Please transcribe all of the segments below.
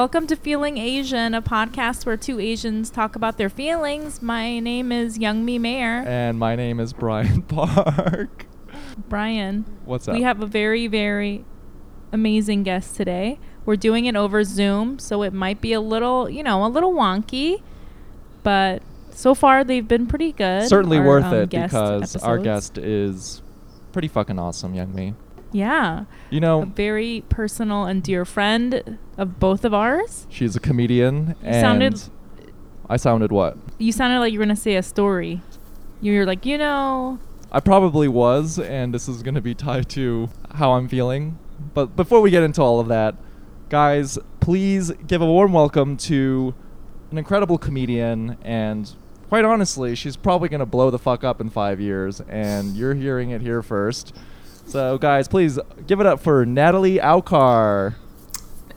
Welcome to Feeling Asian, a podcast where two Asians talk about their feelings. My name is Youngmi Mayer. And my name is Brian Park. Brian, What's up? we have a very, very amazing guest today. We're doing it over Zoom, so it might be a little, you know, a little wonky, but so far they've been pretty good. certainly our, worth um, it because our guest is pretty fucking awesome, Youngmi. Yeah. You know, A very personal and dear friend of both of ours. she's a comedian, You sounded- I sounded what? You sounded like you were going to say a story. You were like, you know, I probably was, and this is gonna be tied to how I'm feeling. But before we get into all of that, guys, please give a warm welcome to an incredible comedian, and quite honestly, she's probably gonna blow the fuck up in five years, and you're hearing it here first. So, guys, please give it up for Natalie Aukar.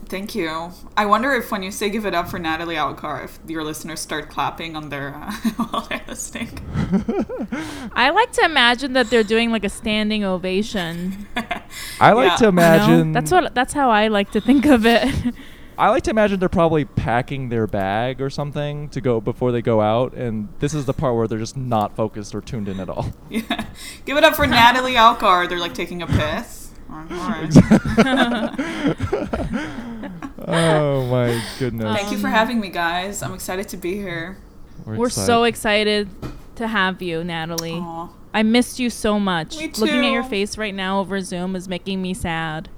Thank you. I wonder if when you say give it up for Natalie Alcar, if your listeners start clapping on their uh, while they're listening. I like to imagine that they're doing like a standing ovation. I like Yeah. to You know, imagine. That's what that's how I like to think of it. I like to imagine they're probably packing their bag or something to go before they go out, and this is the part where they're just not focused or tuned in at all. Yeah. Give it up for Natalie Alcar. They're like taking a piss. Oh my goodness. Thank you for um, having me, guys. I'm excited to be here. We're so excited to have you, Natalie. Aw. I missed you so much. Me Looking at your face right now over Zoom is making me sad.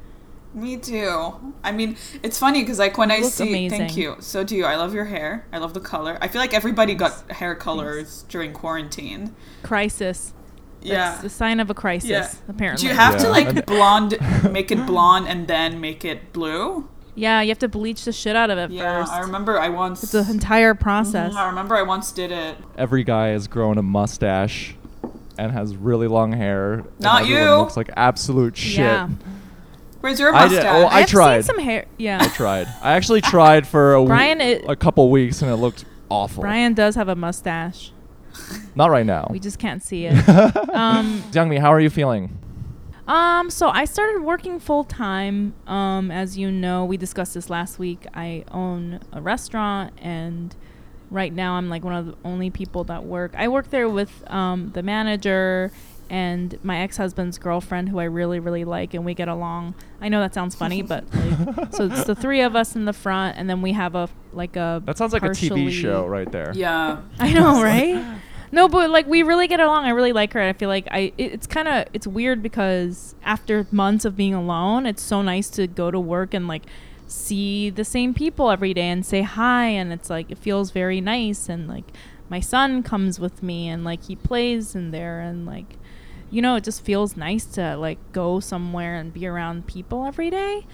Me too. I mean, it's funny because like when I look see, amazing. thank you. So do you. I love your hair. I love the color. I feel like everybody got hair colors during quarantine. Crisis. Yeah. It's the sign of a crisis, Yeah. apparently. Do you have to like blonde, make it blonde, and then make it blue? yeah, you have to bleach the shit out of it Yeah, first. I remember I once. it's an entire process. Mhm, I remember I once did it. Every guy has grown a mustache and has really long hair. and Not everyone you. Looks like absolute shit. Yeah. Where's your I did- mustache? oh, I I've tried. seen some hair. Yeah. I tried. I actually tried for a, w- Brian, it- a couple weeks, and it looked awful. Brian does have a mustache. Not right now. We just can't see it. um, Youngmi, how are you feeling? Um, so I started working full time. Um, as you know, we discussed this last week. I own a restaurant, and right now I'm like one of the only people that work. I work there with um, the manager and my ex-husband's girlfriend, who I really, really like, and we get along. I know that sounds funny, but like, so it's the three of us in the front, and then we have a like a. That sounds like a TV show right there. yeah. I know, right? No, but like we really get along. I really like her. I feel like I. It, it's kind of it's weird because after months of being alone, it's so nice to go to work and like see the same people every day and say hi, and it's like it feels very nice. And like my son comes with me, and like he plays in there, and like you know, it just feels nice to like go somewhere and be around people every day.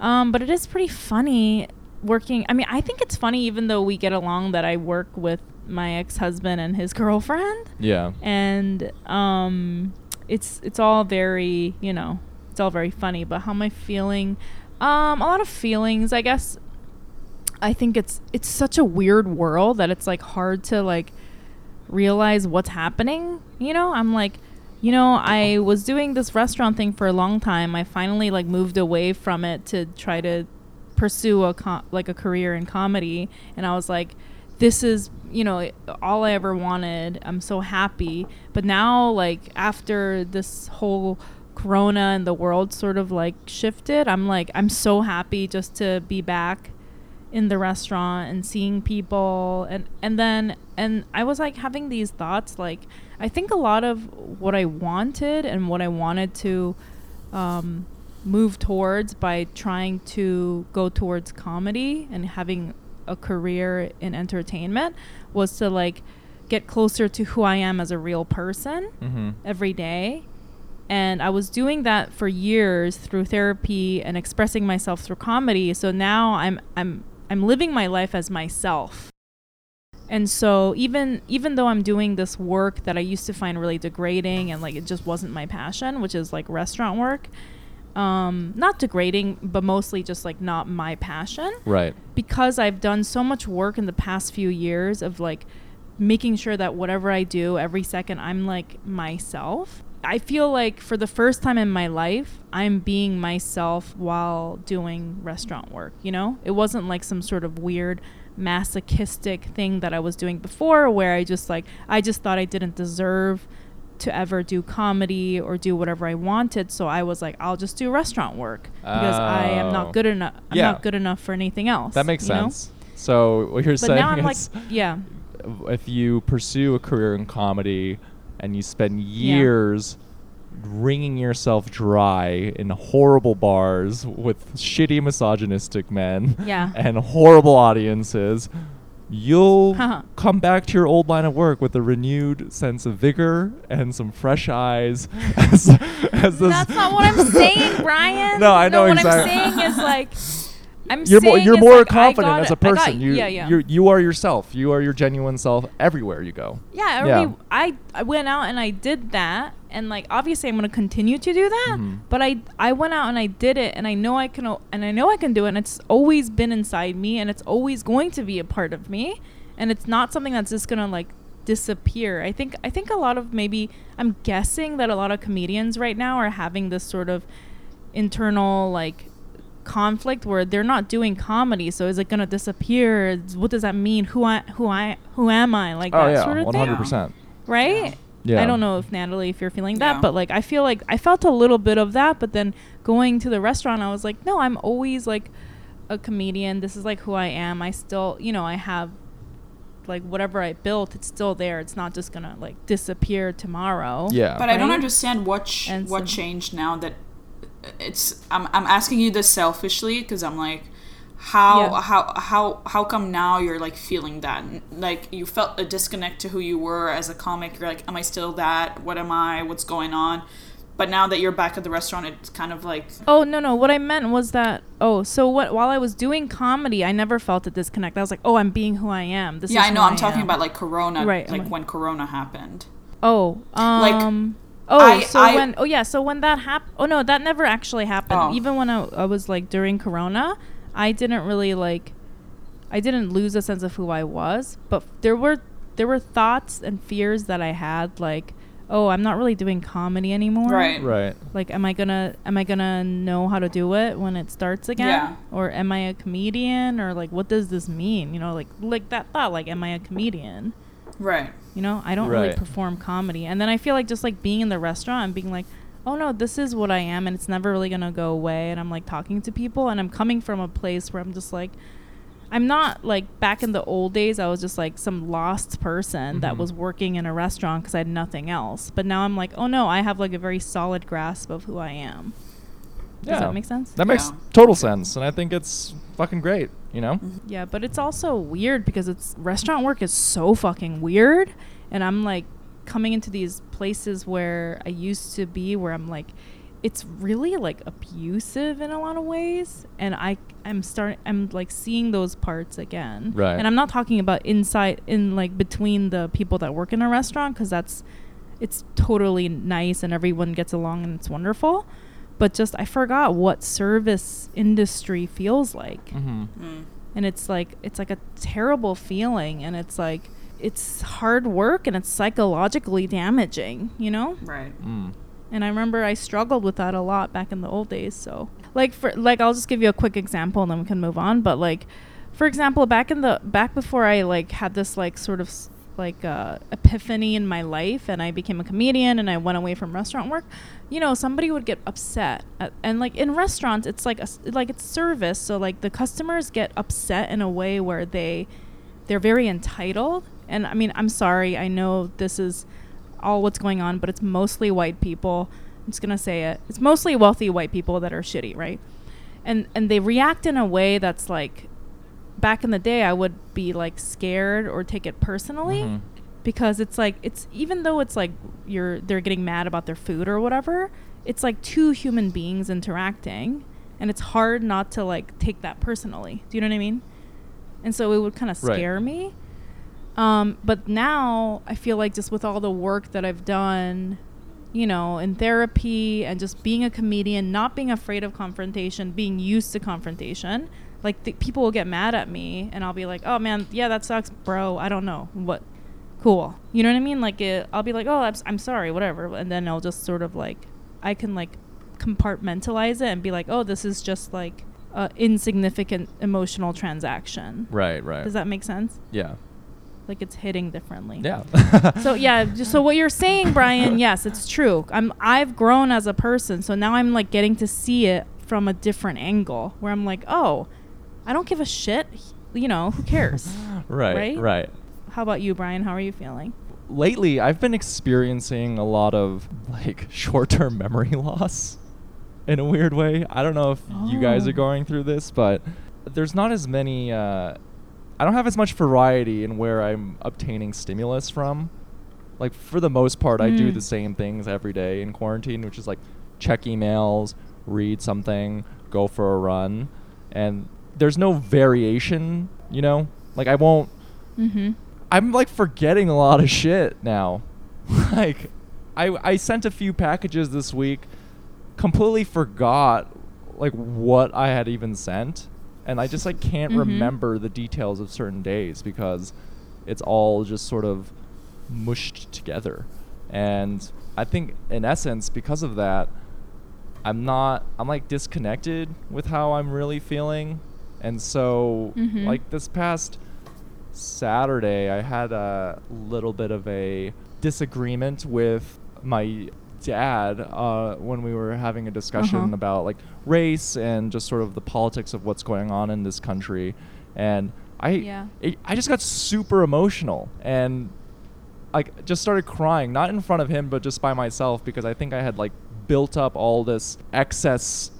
Um, but it is pretty funny working. I mean, I think it's funny even though we get along that I work with my ex-husband and his girlfriend Yeah. and um it's it's all very, you know, it's all very funny, but how am I feeling? Um a lot of feelings, I guess. I think it's it's such a weird world that it's like hard to like realize what's happening. You know, I'm like, you know, I was doing this restaurant thing for a long time. I finally like moved away from it to try to pursue a co- like a career in comedy, and I was like, this is you know all I ever wanted. I'm so happy, but now like after this whole corona and the world sort of like shifted, I'm like I'm so happy just to be back in the restaurant and seeing people and and then and I was like having these thoughts like I think a lot of what I wanted and what I wanted to um, move towards by trying to go towards comedy and having a career in entertainment was to like get closer to who I am as a real person Mm-hmm. every day. And I was doing that for years through therapy and expressing myself through comedy. So now I'm I'm I'm living my life as myself. And so even even though I'm doing this work that I used to find really degrading and like it just wasn't my passion, which is like restaurant work, um, not degrading, but mostly just like not my passion Right. because I've done so much work in the past few years of like making sure that whatever I do every second I'm like myself. I feel like for the first time in my life, I'm being myself while doing restaurant work, you know? It wasn't like some sort of weird masochistic thing that I was doing before where I just like I just thought I didn't deserve to ever do comedy or do whatever I wanted, so I was like I'll just do restaurant work because I am Oh. not good enough I'm Yeah. not good enough for anything else. That makes you know? sense. So what you're But saying now I'm like yeah. if you pursue a career in comedy and you spend years wringing yourself dry in horrible bars with shitty misogynistic men Yeah. and horrible audiences, you'll Haha. come back to your old line of work with a renewed sense of vigor and some fresh eyes. As, as That's not what I'm saying, Brian. No, I know what exactly. I'm saying is like I'm you're more you're more like, confident as a person. you yeah, yeah. you you are yourself. You are your genuine self everywhere you go. Yeah, Yeah. I I went out and I did that, and like obviously I'm gonna continue to do that. Mhm. But I I went out and I did it, and I know I can and I know I can do it, and it's always been inside me, and it's always going to be a part of me, and it's not something that's just gonna like disappear. I think I think a lot of maybe I'm guessing that a lot of comedians right now are having this sort of internal like conflict where they're not doing comedy so is it going to disappear? What does that mean? Who i who i who am i? Like oh that yeah, sort of one thing hundred percent. right? Yeah. i don't know if natalie if you're feeling that Yeah. but like i feel like i felt a little bit of that but then going to the restaurant i was like no i'm always like a comedian. This is like who i am. I still you know i have like whatever i built it's still there. It's not just gonna like disappear tomorrow. Yeah. But I don't understand what ch- And what some- changed now that it's. I'm I'm asking you this selfishly because I'm like, how Yeah. how how how come now you're like feeling that like you felt a disconnect to who you were as a comic. You're like, am I still that? What am I? What's going on? But now that you're back at the restaurant, it's kind of like Oh no no! What I meant was that oh so what? While I was doing comedy, I never felt a disconnect. I was like, oh, I'm being who I am. This yeah, is I know. I'm talking am. about like Corona, Right, like I'm- when Corona happened. Oh, um, Like, um, oh, I- so I- when oh yeah, so when that happened, oh no, that never actually happened. Oh. Even when I, I was like during Corona, I didn't really like, I didn't lose a sense of who I was, but there were there were thoughts and fears that I had like, oh, I'm not really doing comedy anymore. Right. Right. Like, am I gonna am I gonna know how to do it when it starts again? Yeah. Or am I a comedian? Or like, what does this mean? You know, like like that thought. Like, am I a comedian? Right. You know, I don't really perform comedy. And then I feel like just like being in the restaurant and being like, oh no, this is what I am, and it's never really gonna go away. And I'm like talking to people, and I'm coming from a place where I'm just like. I'm not like back in the old days. I was just like some lost person that Mhm. was working in a restaurant because I had nothing else. But now I'm like, oh no, I have like a very solid grasp of who I am. Does that make sense? That makes Yeah. total sense, and I think it's fucking great. You know. Mm-hmm. Yeah, but it's also weird because it's restaurant work is so fucking weird, and I'm like coming into these places where I used to be, where I'm like, it's really like abusive in a lot of ways, and I I'm starting I'm like seeing those parts again. Right. And I'm not talking about inside in like between the people that work in a restaurant because that's it's totally nice and everyone gets along and it's wonderful. But just I forgot what service industry feels like Mm-hmm. Mm. and it's like it's like a terrible feeling and it's like it's hard work and it's psychologically damaging you know Right. Mm. and i remember i struggled with that a lot back in the old days so like for like i'll just give you a quick example and then we can move on but like for example back in the back before i like had this like sort of s- like uh, epiphany in my life and i became a comedian and i went away from restaurant work you know somebody would get upset at, and like in restaurants it's like a, like it's service so like the customers get upset in a way where they they're very entitled and i mean i'm sorry i know this is all what's going on but it's mostly white people i'm just gonna say it it's mostly wealthy white people that are shitty right? And and they react in a way that's like back in the day i would be like scared or take it personally Mhm. because it's like it's even though it's like you're they're getting mad about their food or whatever it's like two human beings interacting and it's hard not to like take that personally do you know what i mean and so it would kind of Right. scare me um, but now i feel like just with all the work that i've done you know in therapy and just being a comedian not being afraid of confrontation being used to confrontation like th- people will get mad at me and i'll be like oh man yeah that sucks bro i don't know what cool. You know what I mean? Like it, I'll be like, oh, I'm, I'm sorry, whatever, and then I'll just sort of like, I can like compartmentalize it and be like, oh, this is just like a insignificant emotional transaction. Right, right. Does that make sense? yeah. Like it's hitting differently. Yeah. So yeah, just- so what you're saying, Brian, yes, it's true. I'm I've grown as a person, so now I'm like getting to see it from a different angle where I'm like, "Oh, I don't give a shit." You know, who cares? right, Right? right. How about you, Brian? How are you feeling? lately I've been experiencing a lot of like short-term memory loss in a weird way. I don't know if you guys Oh. are going through this, but there's not as many uh I don't have as much variety in where I'm obtaining stimulus from. Like for the most part I do Mm. the same things every day in quarantine, which is like check emails, read something, go for a run, and there's no variation, you know? Like I won't Mm-hmm. I'm like forgetting a lot of shit now. like I I sent a few packages this week, completely forgot like what I had even sent, and I just like can't Mhm. remember the details of certain days because it's all just sort of mushed together. And I think in essence because of that I'm not I'm like disconnected with how I'm really feeling. And so Mhm. like this past Saturday, I had a little bit of a disagreement with my dad uh, when we were having a discussion Uh-huh. about like race and just sort of the politics of what's going on in this country, and I Yeah. it, I just got super emotional and like just started crying, not in front of him, but just by myself because I think I had like built up all this excess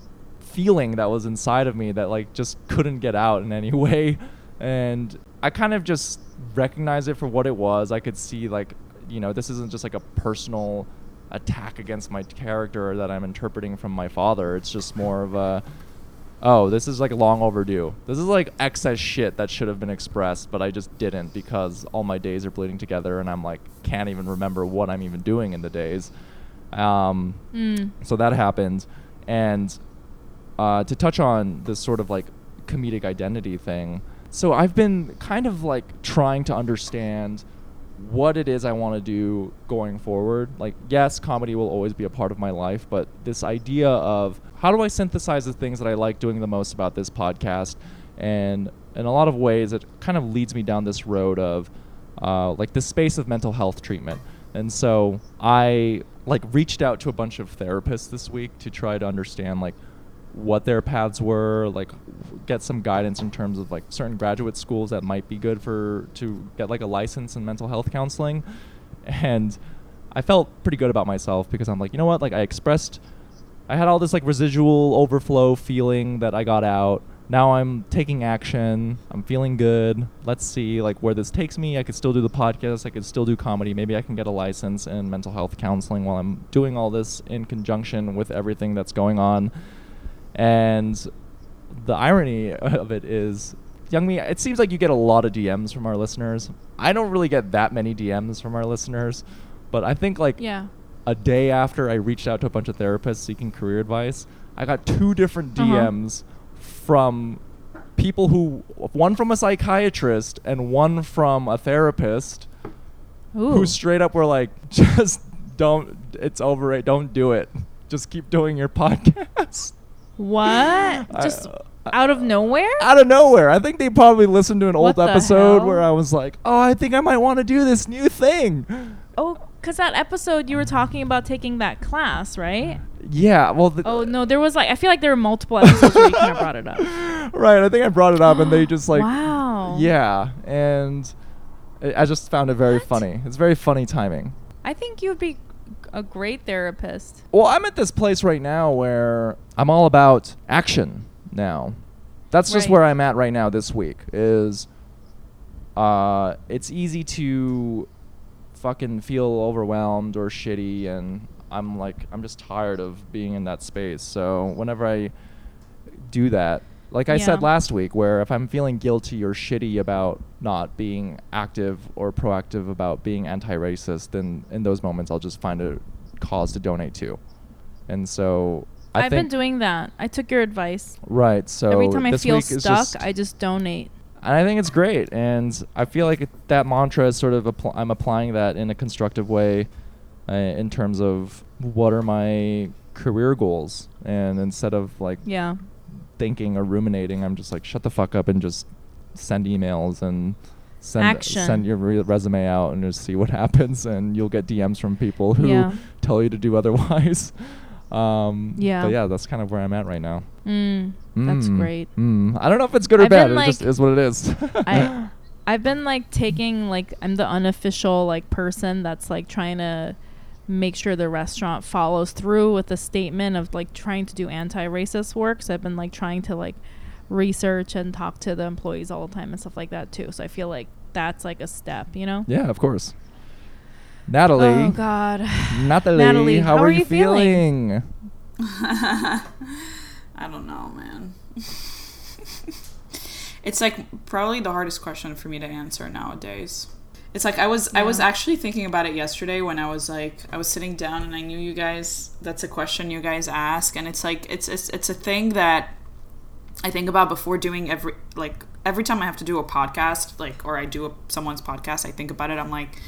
feeling that was inside of me that like just couldn't get out in any way. And i kind of just recognized it for what it was. I could see like you know this isn't just like a personal attack against my character that i'm interpreting from my father. It's just more of a oh this is like long overdue. This is like excess shit that should have been expressed but i just didn't because all my days are bleeding together and i'm like can't even remember what i'm even doing in the days. Um, Mm. so that happened. And uh, to touch on this sort of like comedic identity thing. So i've been kind of like trying to understand what it is i want to do going forward. Like yes comedy will always be a part of my life but this idea of how do i synthesize the things that i like doing the most about this podcast? And in a lot of ways it kind of leads me down this road of uh, like the space of mental health treatment. And so i like reached out to a bunch of therapists this week to try to understand like what their paths were like get some guidance in terms of like certain graduate schools that might be good for to get like a license in mental health counseling. And i felt pretty good about myself because i'm like you know what? Like i expressed i had all this like residual overflow feeling that i got out. Now i'm taking action. I'm feeling good. Let's see like where this takes me. I could still do the podcast. I could still do comedy. Maybe i can get a license in mental health counseling while i'm doing all this in conjunction with everything that's going on and the irony of it is, Youngmi, it seems like you get a lot of DMs from our listeners. I don't really get that many DMs from our listeners, but I think like Yeah. a day after I reached out to a bunch of therapists seeking career advice, I got two different Uh-huh. DMs from people who one from a psychiatrist and one from a therapist Ooh. who straight up were like, just don't, it's over it, don't do it. Just keep doing your podcast. What? Just out of nowhere? out of nowhere. I think they probably listened to an old What episode hell? where I was like, "Oh, I think I might want to do this new thing." Oh, because that episode you were talking about taking that class, right? Yeah, well, the, Oh no, there was like I feel like there were multiple episodes where you kind of brought it up. right. I think I brought it up, and they just like, wow. yeah, and I I just found it very What? funny. It's very funny timing. I think you would be a great therapist. Well, I'm at this place right now where I'm all about action now. That's just Right. where I'm at right now this week is uh it's easy to fucking feel overwhelmed or shitty and I'm like I'm just tired of being in that space. So whenever I do that, like I said last week where if I'm feeling guilty or shitty about not being active or proactive about being anti-racist, then in those moments I'll just find a cause to donate to. And so I I've been doing that. I took your advice. right. So Every time I feel stuck, just- I just donate. and I think it's great. And I feel like it, that mantra is sort of appl- I'm applying that in a constructive way, uh, in terms of what are my career goals, and instead of like Yeah. Thinking or ruminating, I'm just like shut the fuck up and just send emails and send Action. send your re- resume out and just see what happens, and you'll get DMs from people who Yeah. tell you to do otherwise. Um, Yeah. But yeah, that's kind of where I'm at right now. Mm, that's Mm, great. Mm. I don't know if it's good or I've bad. It just is what it is. I I've been like taking like I'm the unofficial like person that's like trying to make sure the restaurant follows through with a statement of like trying to do anti-racist work. So I've been like trying to like research and talk to the employees all the time and stuff like that too. So I feel like that's like a step, you know? yeah, of course. Natalie. Oh God. Natalie, Natalie, how, how are, are you you feeling? feeling? I don't know, man. it's like probably the hardest question for me to answer nowadays. It's like I was I was actually thinking about it yesterday when I was like I was sitting down and I knew you guys that's a question you guys ask and it's like it's it's it's a thing that I think about before doing every like every time I have to do a podcast like or I do a, someone's podcast I think about it I'm like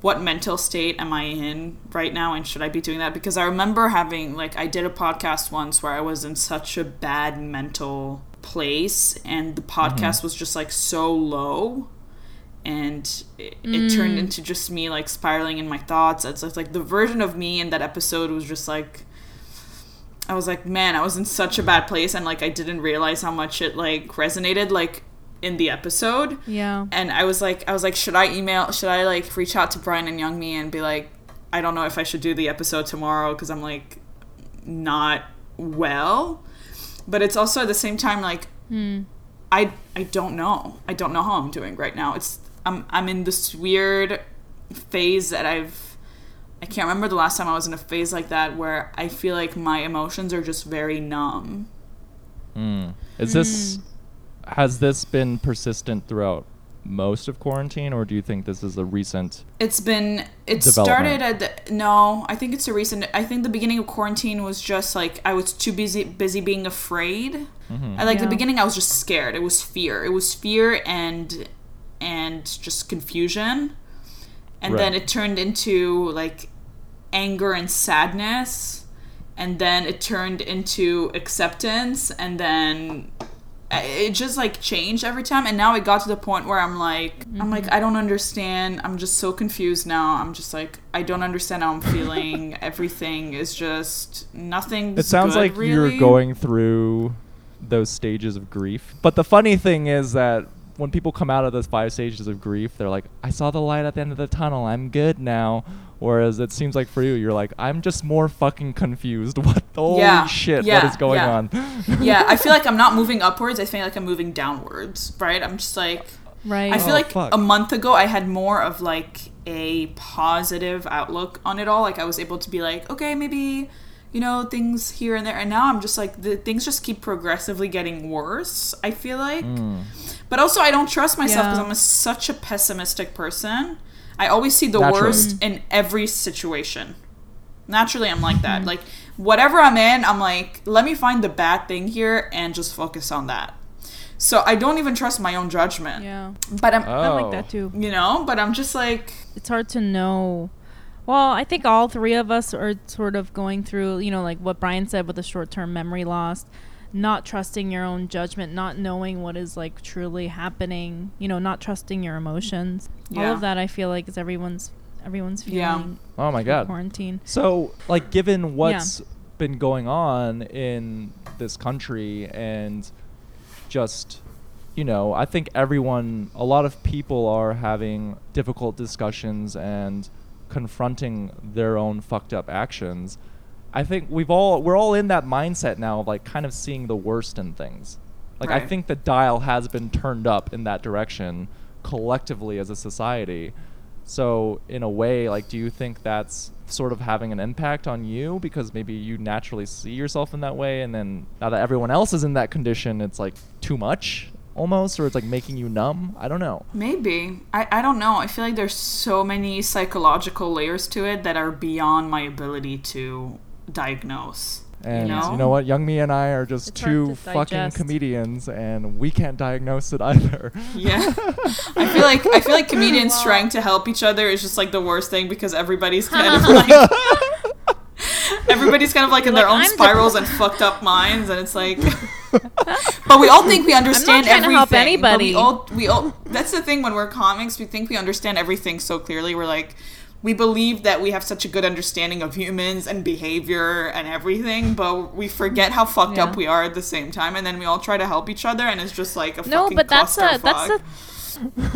what mental state am I in right now and should I be doing that? Because I remember having like I did a podcast once where I was in such a bad mental place and the mm-hmm. podcast was just like so low and it, it turned into just me like spiraling in my thoughts. It's like, like the version of me in that episode was just like I was like, man, I was in such a bad place and like I didn't realize how much it like resonated like in the episode Yeah. and I was like, I was like, should I email? Should I like reach out to Brian and Youngmi and be like, I don't know if I should do the episode tomorrow because I'm like not well. But it's also at the same time like Hmm. I I don't know. I don't know how I'm doing right now. It's I'm I'm in this weird phase that I've I can't remember the last time I was in a phase like that where I feel like my emotions are just very numb. Mm. Is this has this been persistent throughout most of quarantine, or do you think this is a recent? It's been it started at the, no, I think it's a recent I think the beginning of quarantine was just like I was too busy busy being afraid. I like the beginning I was just scared. It was fear. It was fear and and just confusion. And then it turned into like anger and sadness. And then it turned into acceptance. And then it just like changed every time. And now it got to the point where i'm like i'm like mm-hmm. i don't understand. I'm just so confused now. I'm just like i don't understand how i'm feeling. Everything is just nothing It sounds good, like you're going through those stages of grief. But the funny thing is that when people come out of those five stages of grief, they're like, "I saw the light at the end of the tunnel. I'm good now." Whereas it seems like for you, you're like, "I'm just more fucking confused. What the holy shit? what yeah, is going yeah. on?" yeah i feel like i'm not moving upwards i feel like i'm moving downwards right i'm just like Right. I feel Oh, like fuck. a month ago I had more of like a positive outlook on it all. Like I was able to be like, okay, maybe you know things here and there. And now I'm just like the things just keep progressively getting worse. I feel like, Mm. but also I don't trust myself because Yeah. I'm a, such a pessimistic person. I always see the Naturally. worst in every situation. Naturally, I'm like Mm-hmm. that. Like whatever I'm in, I'm like, let me find the bad thing here and just focus on that. So I don't even trust my own judgment. yeah. But I'm, I Oh. like that too. you know, but I'm just like, it's hard to know. Well, I think all three of us are sort of going through, you know, like what Brian said with the short term memory loss, not trusting your own judgment, not knowing what is like truly happening, you know, not trusting your emotions. All of that I feel like is everyone's everyone's feeling Yeah. Oh my god. quarantine. So, like, given what's been going on in this country and just, you know, I think everyone, a lot of people are having difficult discussions and confronting their own fucked up actions. I think we've all, we're all in that mindset now of like kind of seeing the worst in things. Like, I think the dial has been turned up in that direction collectively as a society. So, in a way, like, do you think that's sort of having an impact on you because maybe you naturally see yourself in that way, and then now that everyone else is in that condition, it's like too much almost, or it's like making you numb? I don't know. maybe. I, I don't know. I feel like there's so many psychological layers to it that are beyond my ability to diagnose. And you know, you know? what? Youngmi and I are just It's two fucking comedians, and we can't diagnose it either. Yeah. I feel like I feel like comedians trying to help each other is just like the worst thing because everybody's kind of like everybody's kind of like in You're their like, own "I'm spirals and fucked up minds and it's like but we all think we understand trying to help anybody. we all we all that's the thing when we're comics we think we understand everything so clearly we're like we believe that we have such a good understanding of humans and behavior and everything, but we forget how fucked Yeah. up we are at the same time, and then we all try to help each other, and it's just like a No, but that's a that's a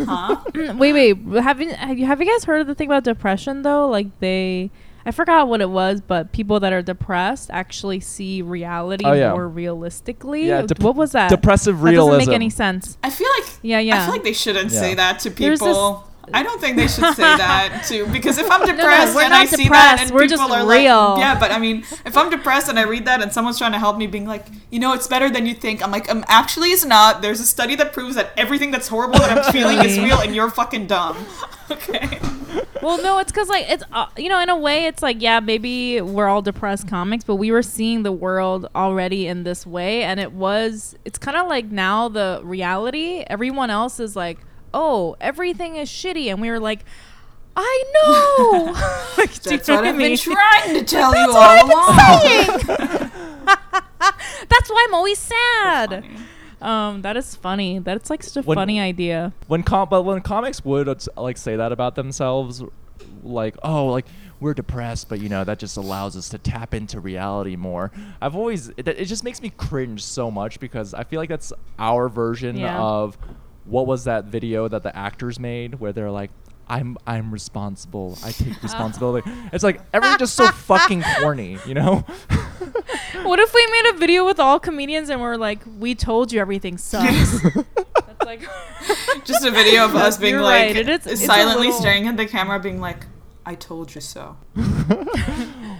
huh? wait, wait. Have you have you have you guys heard of the thing about depression though? Like they, I forgot what it was, but people that are depressed actually see reality Oh, yeah. more realistically. Yeah, dep- what was that? Depressive realism. that doesn't make any sense. I feel like Yeah, yeah. I feel like they shouldn't Yeah. say that to There's this- people. I don't think they should say that too because if I'm depressed we're and I see depressed, that and we're people just are real. like, yeah, but I mean, if I'm depressed and I read that and someone's trying to help me, being like, you know, it's better than you think. I'm like, um, actually, it's not. There's a study that proves that everything that's horrible that I'm feeling is real, and you're fucking dumb. Okay. Well, no, it's because like it's uh, you know in a way it's like yeah maybe we're all depressed comics, but we were seeing the world already in this way, and it was it's kind of like now the reality. Everyone else is like, oh, everything is shitty, and we were like, I know. Like, do you know what I I've been trying to tell you That's all what I've been along. saying. That's why I'm always sad. Um, that is funny. That's like such a When- funny idea. when com- but when comics would uh, like say that about themselves like oh like we're depressed but you know that just allows us to tap into reality more i've always it, it just makes me cringe so much because i feel like that's our version Yeah. of what was that video that the actors made where they're like I'm I'm responsible. I take responsibility. it's like everything's just so fucking corny, you know? What if we made a video with all comedians and we're like, we told you everything sucks? That's like Just a video of us being You're like right, it is- it's silently little- staring at the camera, being like, "I told you so."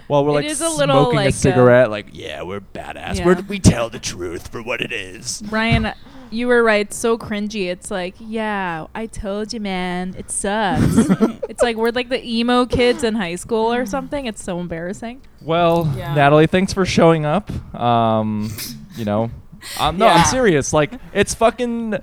While we're It like is a little, smoking like, a uh, cigarette, like yeah, we're badass. Yeah. We're, we tell the truth for what it is. Brian, you were right. So cringy. It's like, yeah, I told you, man. It sucks. it's like we're like the emo kids in high school or something. It's so embarrassing. Well, Yeah. Natalie, thanks for showing up. Um, you know, um, no, Yeah. I'm serious. Like, it's fucking,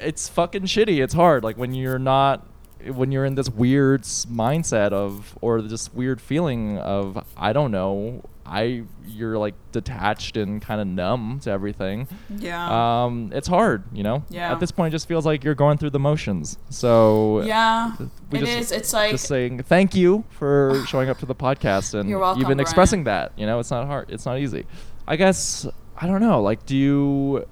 it's fucking shitty. It's hard. Like when you're not, when you're in this weird mindset of, or this weird feeling of, I don't know, I, you're like detached and kind of numb to everything. Yeah. Um, it's hard. You know. Yeah. At this point, it just feels like you're going through the motions. So. yeah. we It just- is. It's like just saying thank you for showing up to the podcast and You're welcome, even Brian. expressing that. You know, it's not hard. It's not easy. I guess I don't know. Like, do you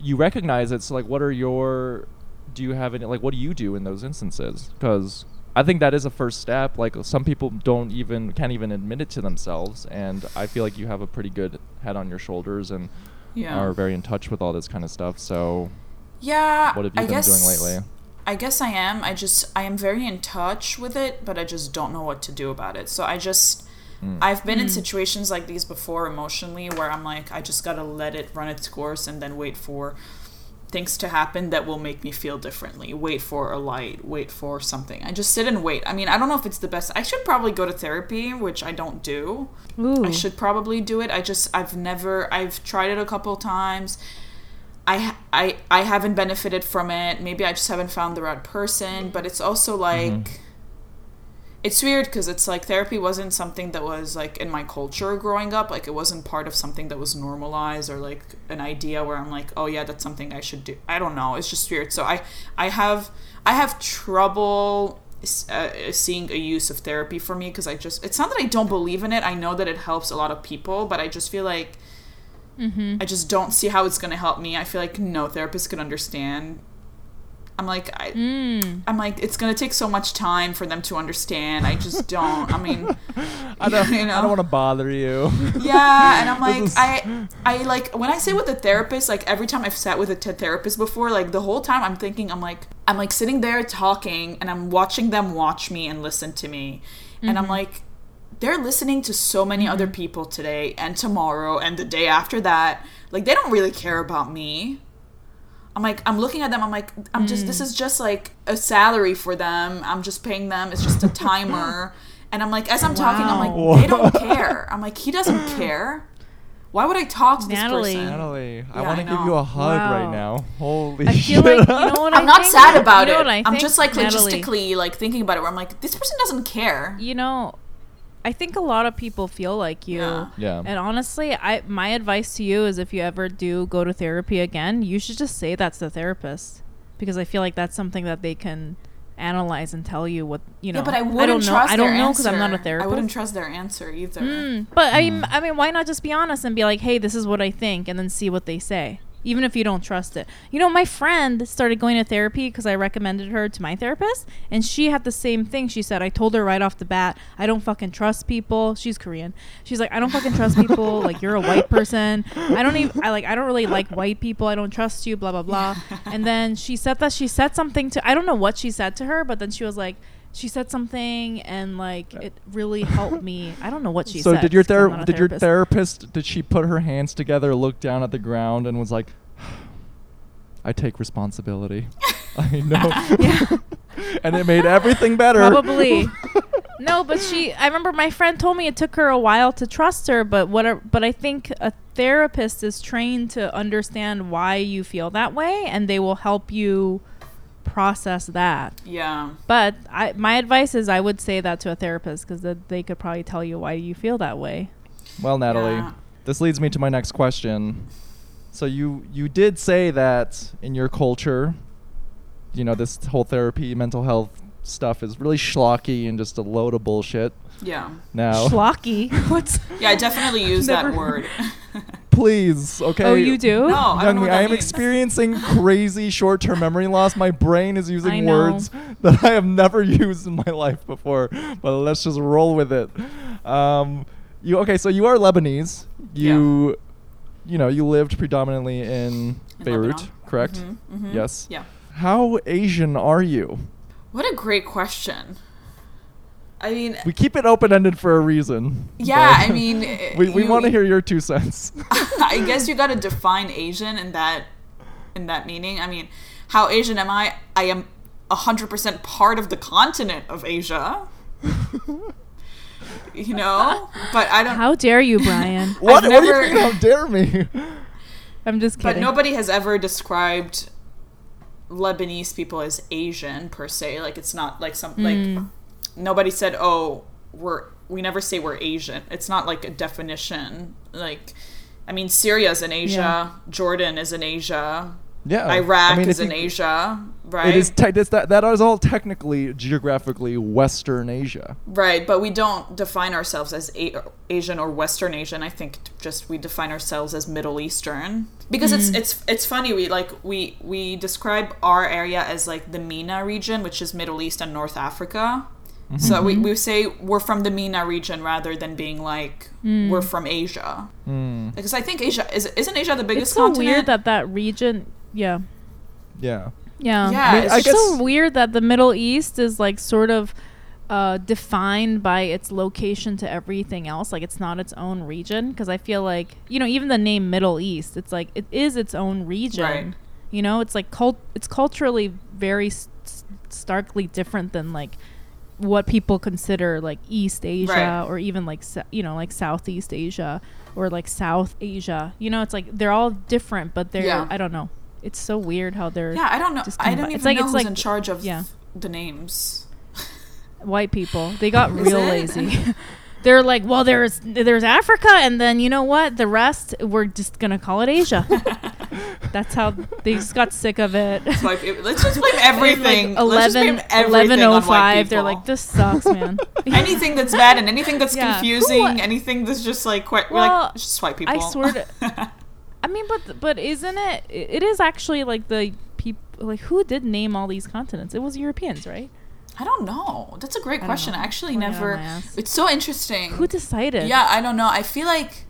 you recognize it's like what are your do you have any like what do you do in those instances? Because I think that is a first step. Like some people don't even can't even admit it to themselves, and I feel like you have a pretty good head on your shoulders and yeah. are very in touch with all this kind of stuff. So, yeah. what have you I been guess, doing lately? I guess I am. I just I am very in touch with it, but I just don't know what to do about it. So I just Mm. I've been in situations like these before emotionally where I'm like I just got to let it run its course and then wait for things to happen that will make me feel differently. Wait for a light, wait for something. I just sit and wait. I mean, I don't know if it's the best. I should probably go to therapy, which I don't do. Ooh. I should probably do it. I just I've never I've tried it a couple times. I I I haven't benefited from it. Maybe I just haven't found the right person, but it's also mm-hmm. like it's weird cuz it's like therapy wasn't something that was like in my culture growing up. Like it wasn't part of something that was normalized or like an idea where I'm like, "Oh yeah, that's something I should do." I don't know. It's just weird. So I I have I have trouble uh, seeing a use of therapy for me because I just it's not that I don't believe in it. I know that it helps a lot of people, but I just feel like Mm-hmm. I just don't see how it's going to help me. I feel like no therapist could understand. I'm like I Mm. I'm like it's going to take so much time for them to understand. I just don't. I mean, I don't. You I don't want to bother you. yeah, and I'm like is- I I like when I sit with a therapist, like every time I've sat with a t- therapist before, like the whole time I'm thinking I'm like I'm like sitting there talking and I'm watching them watch me and listen to me. And I'm like they're listening to so many other people today and tomorrow and the day after that. Like they don't really care about me. I'm like I'm looking at them. I'm like I'm just this mm. is just like a salary for them. I'm just paying them. It's just a timer. And I'm like as I'm talking, I'm Wow. like they don't care. I'm like he doesn't care. Why would I talk to Natalie. this person? Natalie, I want to give you a hug Wow. right now. Holy I shit! Like, you know what I'm I not think? sad about you know it. What I I'm think, just like Natalie? logistically like thinking about it where I'm like, this person doesn't care. You know, I think a lot of people feel like you. Yeah. Yeah. And honestly, I my advice to you is if you ever do go to therapy again, you should just say that's the therapist because I feel like that's something that they can analyze and tell you what you know. yeah, but I wouldn't don't know. trust I don't their know because I'm not a answer. therapist. I wouldn't trust their answer either. Mm, but I, I mean, why not just be honest and be like, hey, this is what I think, and then see what they say, even if you don't trust it. You know, my friend started going to therapy because I recommended her to my therapist, and she had the same thing. She said, I told her right off the bat, I don't fucking trust people. She's Korean. She's like, I don't fucking trust people. like, you're a white person. I don't even, I like, I don't really like white people. I don't trust you, blah, blah, blah. and then she said that she said something to, I don't know what she said to her, but then she was like, she said something and like it really helped me. I don't know what she so said. did your 'cause I'm ther- not a did your therapist. therapist did she put her hands together, look down at the ground and was like I take responsibility. I know. Yeah. and it made everything better. Probably. no, but she. I remember my friend told me it took her a while to trust her, but what? a- But I think a therapist is trained to understand why you feel that way, and they will help you process that. Yeah. But I, my advice is, I would say that to a therapist because they could probably tell you why you feel that way. Well, Natalie, Yeah. this leads me to my next question. So you you did say that in your culture, you know, this whole therapy, mental health stuff is really schlocky and just a load of bullshit. Yeah. Now, Schlocky. What's? Yeah, I definitely use Never- that word. please, okay. Oh, you do? No, I don't know Youngmi, what I am means. experiencing crazy short-term memory loss. My brain is I using know. words that I have never used in my life before. But let's just roll with it. Um, you okay? So you are Lebanese. You, you know, you lived predominantly in, In Beirut, Lebanon. correct? Mhm, mhm. Yes. Yeah. How Asian are you? What a great question. I mean, We keep it open-ended for a reason. yeah, I mean, we, we want to hear your two cents. I guess you got to define Asian in that in that meaning. I mean, how Asian am I? I am 100% part of the continent of Asia. you know? But I don't How dare you, Brian? what? I've what do you never- mean? How dare me? I'm just kidding. but nobody has ever described Lebanese people as Asian per se. Like it's not like some like Mm. Nobody said, "Oh, we're we never say we're Asian." It's not like a definition. Like I mean, Syria's in Asia, Yeah. Jordan is in Asia, Yeah. Iraq I mean, is in you- Asia, right? It is te- that that is all technically geographically Western Asia. right, but we don't define ourselves as a- Asian or Western Asian. I think just we define ourselves as Middle Eastern because it's mm. it's it's funny. We like we we describe our area as like the MENA region, which is Middle East and North Africa. So we, we say we're from the MENA region rather than being like we're from Asia. Mm, Because I think Asia is isn't Asia the biggest it's so continent? weird that that region. Yeah. yeah. Yeah. Yeah, I mean, it's I just guess- so weird that the Middle East is like sort of uh, defined by its location to everything else. Like it's not its own region. Because I feel like you know even the name Middle East, it's like it is its own region. Right. You know, it's like cult. It's culturally very s- s- starkly different than like what people consider like East Asia Right. or even like you know like Southeast Asia or like South Asia. You know, it's like they're all different, but they're Yeah. I don't know. It's so weird how they're Yeah, I don't know. I don't even it's like- know it's who's like- in charge of yeah. the names. white people. They got real lazy. They're like, well, there's there's Africa, and then you know what? The rest we're just gonna call it Asia. That's how they just got sick of it. Like, it- let's just blame everything. Like let's just 11, blame everything on white 1105, they're like, this sucks, man. anything that's bad and anything that's Yeah. confusing, Who- anything that's just like quite we're Well, like just white people. I swear to- I mean, but but isn't it? It is actually like the people. Like who did name all these continents? It was Europeans, right? I don't know. That's a great I question. I actually Pointing out never. It's so interesting. Who decided? Yeah, I don't know. I feel like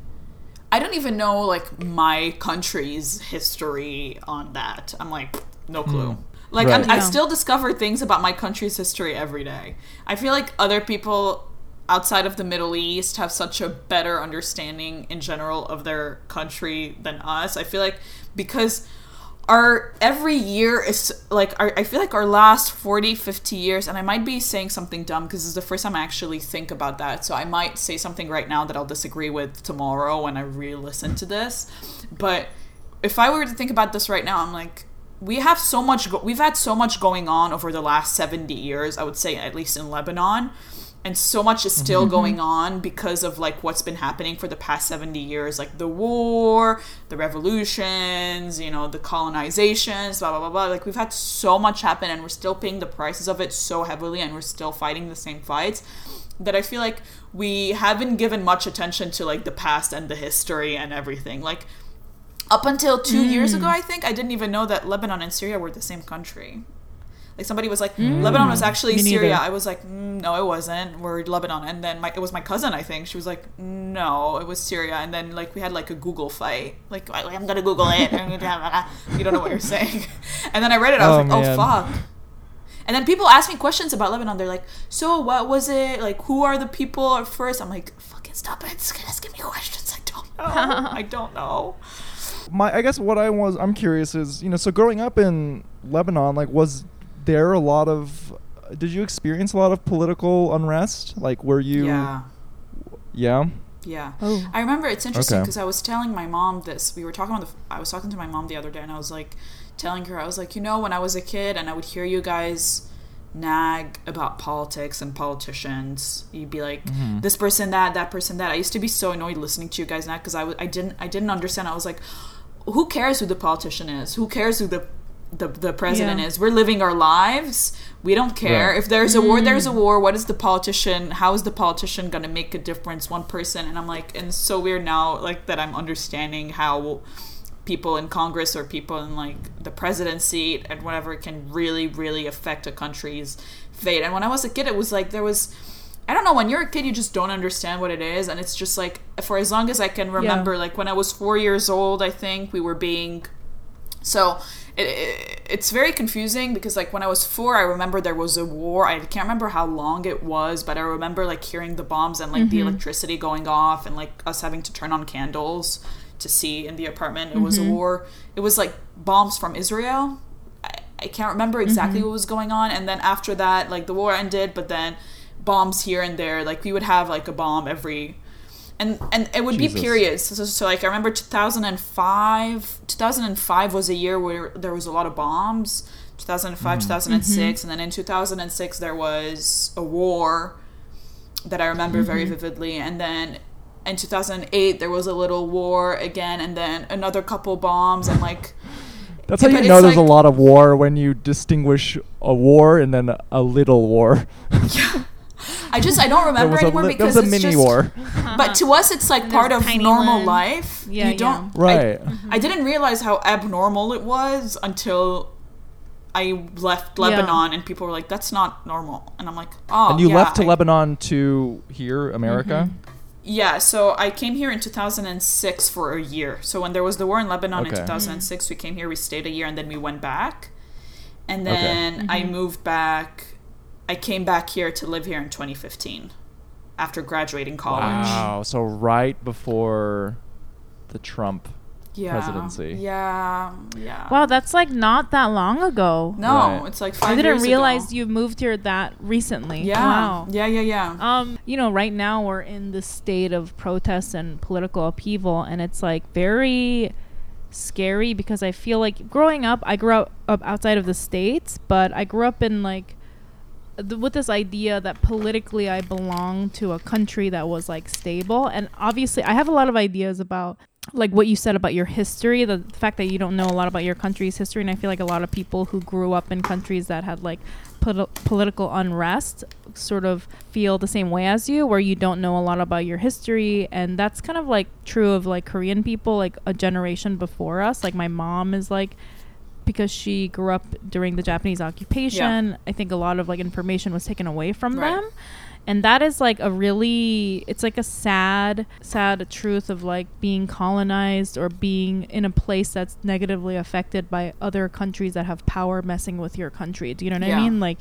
I don't even know like my country's history on that. I'm like no hmm. clue. Like I'm, Right. I Yeah. still discover things about my country's history every day. I feel like other people outside of the Middle East have such a better understanding in general of their country than us. I feel like because our every year is like our, i feel like our last 40 50 years and i might be saying something dumb because this is the first time i actually think about that so i might say something right now that i'll disagree with tomorrow when i re-listen to this but if i were to think about this right now i'm like we have so much go- we've had so much going on over the last 70 years i would say at least in lebanon and so much is still mm-hmm. going on because of like what's been happening for the past 70 years like the war the revolutions you know the colonizations blah blah blah blah. Like we've had so much happen and we're still paying the prices of it so heavily and we're still fighting the same fights that i feel like we haven't given much attention to like the past and the history and everything. Like up until two years mm. ago i think i didn't even know that lebanon and syria were the same country like somebody was like, Lebanon was actually Me neither. Syria. I was like, mm, no, it wasn't. We're Lebanon. And then my, it was my cousin, I think. She was like, no, it was Syria. And then like we had like a Google fight. Like I- I'm gonna Google it. you don't know what you're saying. And then I read it. I was Oh, like, oh fuck. And then people ask me questions about Lebanon. They're like, so what was it? Like, who are the people at first? I'm like, fucking stop it. Just asking me questions. I don't know. I don't know. my I guess what I was I'm curious is you know so growing up in Lebanon like was there a lot of did you experience a lot of political unrest like were you Yeah. yeah Yeah. Oh. I remember it's interesting Okay. because I was telling my mom this. We were talking on the. I was talking to my mom the other day, and I was like, telling her, I was like, you know, when I was a kid, and I would hear you guys nag about politics and politicians. You'd be like, Mhm. this person that, that person that. I used to be so annoyed listening to you guys nag because I, w- I didn't I didn't understand. I was like, who cares who the politician is? Who cares who the the, the president Yeah. is? We're living our lives. We don't care Right. if there's a war. There's a mm. war. What is the politician? How is the politician gonna make a difference? One person, and I'm like, and it's so weird now, like that I'm understanding how people in Congress or people in like the presidency and whatever can really, really affect a country's fate. And when I was a kid, it was like there was. I don't know. When you're a kid, you just don't understand what it is, and it's just like for as long as I can remember, like when I was four years old, I think we were being so it, it, it's very confusing because like when I was four, I remember there was a war. I can't remember how long it was, but I remember like hearing the bombs and like the mm-hmm. electricity going off and like us having to turn on candles to see in the apartment. It was a mm-hmm. war. It was like bombs from Israel. I, I can't remember exactly mm-hmm. what was going on. And then after that, like the war ended, but then bombs here and there. Like we would have like a bomb every and and it would Jesus. be periods. So, so like I remember 2005. 2005 was a year where there was a lot of bombs. 2005, mm-hmm. 2006, mm-hmm. and then in 2006 there was a war that I remember very mm-hmm. vividly, and then in 2008 there was a little war again, and then another couple bombs, and like that's Yeah, how you know it's there's a lot of war when you distinguish a war and then a little war I just I don't remember was a anymore li- there because was a mini just, war But to us, it's like part of normal land. life. Yeah, you don't yeah. right mm-hmm. I didn't realize how abnormal it was until I left Yeah. Lebanon and people were like, "That's not normal," and I'm like, "Oh." and you yeah, left to I- Lebanon to here America mm-hmm. Yeah, so I came here in 2006 for a year. So when there was the war in Lebanon in Okay. 2006, we came here, we stayed a year, and then we went back. And Okay. then I moved back. I came back here to live here in 2015 after graduating college. wow so right before the Trump Yeah. presidency. Yeah, yeah. Wow, that's like not that long ago. no, Right. it's like five I didn't realize ago. you moved here that recently. Yeah. Wow. Yeah, yeah, yeah. Um, you know, right now we're in this state of protests and political upheaval, and it's like very scary because I feel like growing up, I grew up, up outside of the states, but I grew up in like th- with this idea that politically I belong to a country that was like stable, and obviously I have a lot of ideas about like what you said about your history, the fact that you don't know a lot about your country's history, and I feel like a lot of people who grew up in countries that had like poli- political unrest sort of feel the same way as you, where you don't know a lot about your history, and that's kind of like true of like Korean people, like a generation before us. Like my mom is like because she grew up during the Japanese occupation. I think a lot of like information was taken away from Right. them. And that is like a really it's like a sad sad truth of like being colonized or being in a place that's negatively affected by other countries that have power messing with your country. Do you know what Yeah. I mean? Like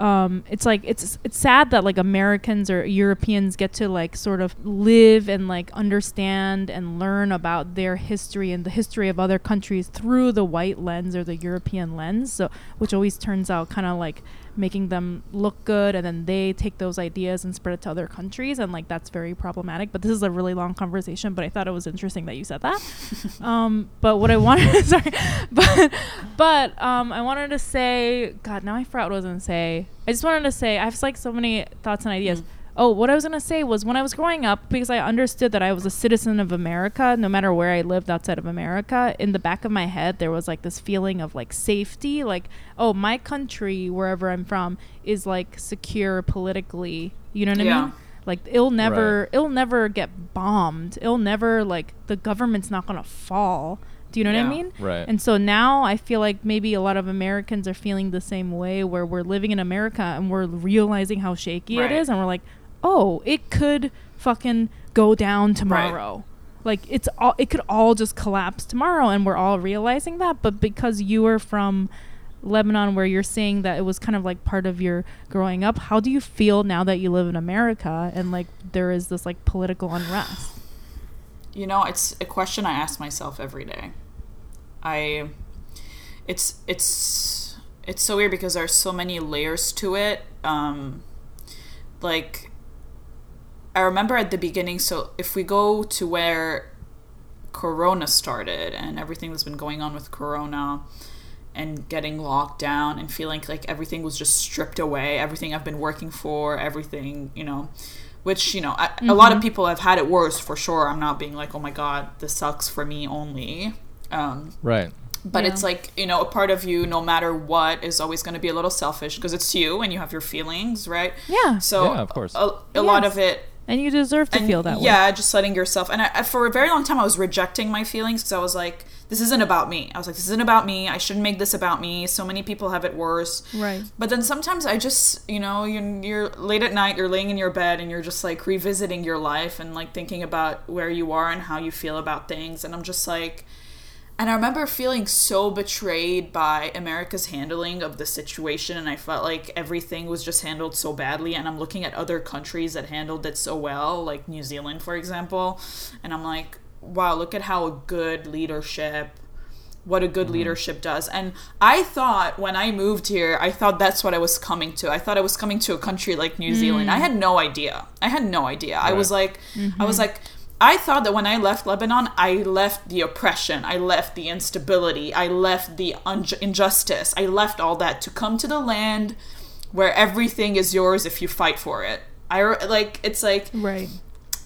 um, it's like it's it's sad that like Americans or Europeans get to like sort of live and like understand and learn about their history and the history of other countries through the white lens or the European lens. So which always turns out kind of like making them look good and then they take those ideas and spread it to other countries and like that's very problematic. But this is a really long conversation but i thought it was interesting that you said that. Um, but what i wanted sorry. But but um, i wanted to say god now i forgot what i was going to say. I just wanted to say i have like so many thoughts and ideas. Mm. Oh, what I was gonna say was when I was growing up, because I understood that I was a citizen of America, no matter where I lived outside of America. In the back of my head, there was like this feeling of like safety, like oh, my country, wherever I'm from, is like secure politically. You know what I Yeah. mean? Like it'll never, Right. it'll never get bombed. It'll never like the government's not gonna fall. Do you know what I Yeah. mean? Right. And so now I feel like maybe a lot of Americans are feeling the same way where we're living in America and we're realizing how shaky Right. it is and we're like, "Oh, it could fucking go down tomorrow." Like it's all it could all just collapse tomorrow and we're all realizing that, but because you are from Lebanon where you're saying that it was kind of like part of your growing up, how do you feel now that you live in America and like there is this like political unrest? You know, it's a question I ask myself every day. I it's it's it's so weird because there's so many layers to it. Um like I remember at the beginning, so if we go to where Corona started and everything that's been going on with Corona and getting locked down and feeling like everything was just stripped away, everything I've been working for, everything, you know, which, you know, a lot of people have had it worse for sure. I'm not being like, oh my God, this sucks for me only. Um, right. but Yeah. it's like you know a part of you no matter what is always going to be a little selfish because it's you and you have your feelings right Yeah. so Yeah, of course. a, a lot of it And you deserve to and feel that way. yeah just letting yourself and I, I- for a very long time i was rejecting my feelings because i was like this isn't about me i was like this isn't about me i shouldn't make this about me so many people have it worse Right. but then sometimes I just, you know, you're, you're late at night, you're laying in your bed, and you're just like revisiting your life and like thinking about where you are and how you feel about things. And I'm just like, and I remember feeling so betrayed by America's handling of the situation. And I felt like everything was just handled so badly. And I'm looking at other countries that handled it so well, like New Zealand, for example. And I'm like, wow, look at how good leadership what a good mm-hmm. leadership does. And I thought when I moved here, I thought that's what I was coming to. I thought I was coming to a country like New Zealand. I mm. had no idea. I had no idea. I was like, I was mm-hmm. like, I thought that when I left Lebanon, I left the oppression, I left the instability, I left the un- injustice, I left all that to come to the land where everything is yours if you fight for it. I like it's like Right.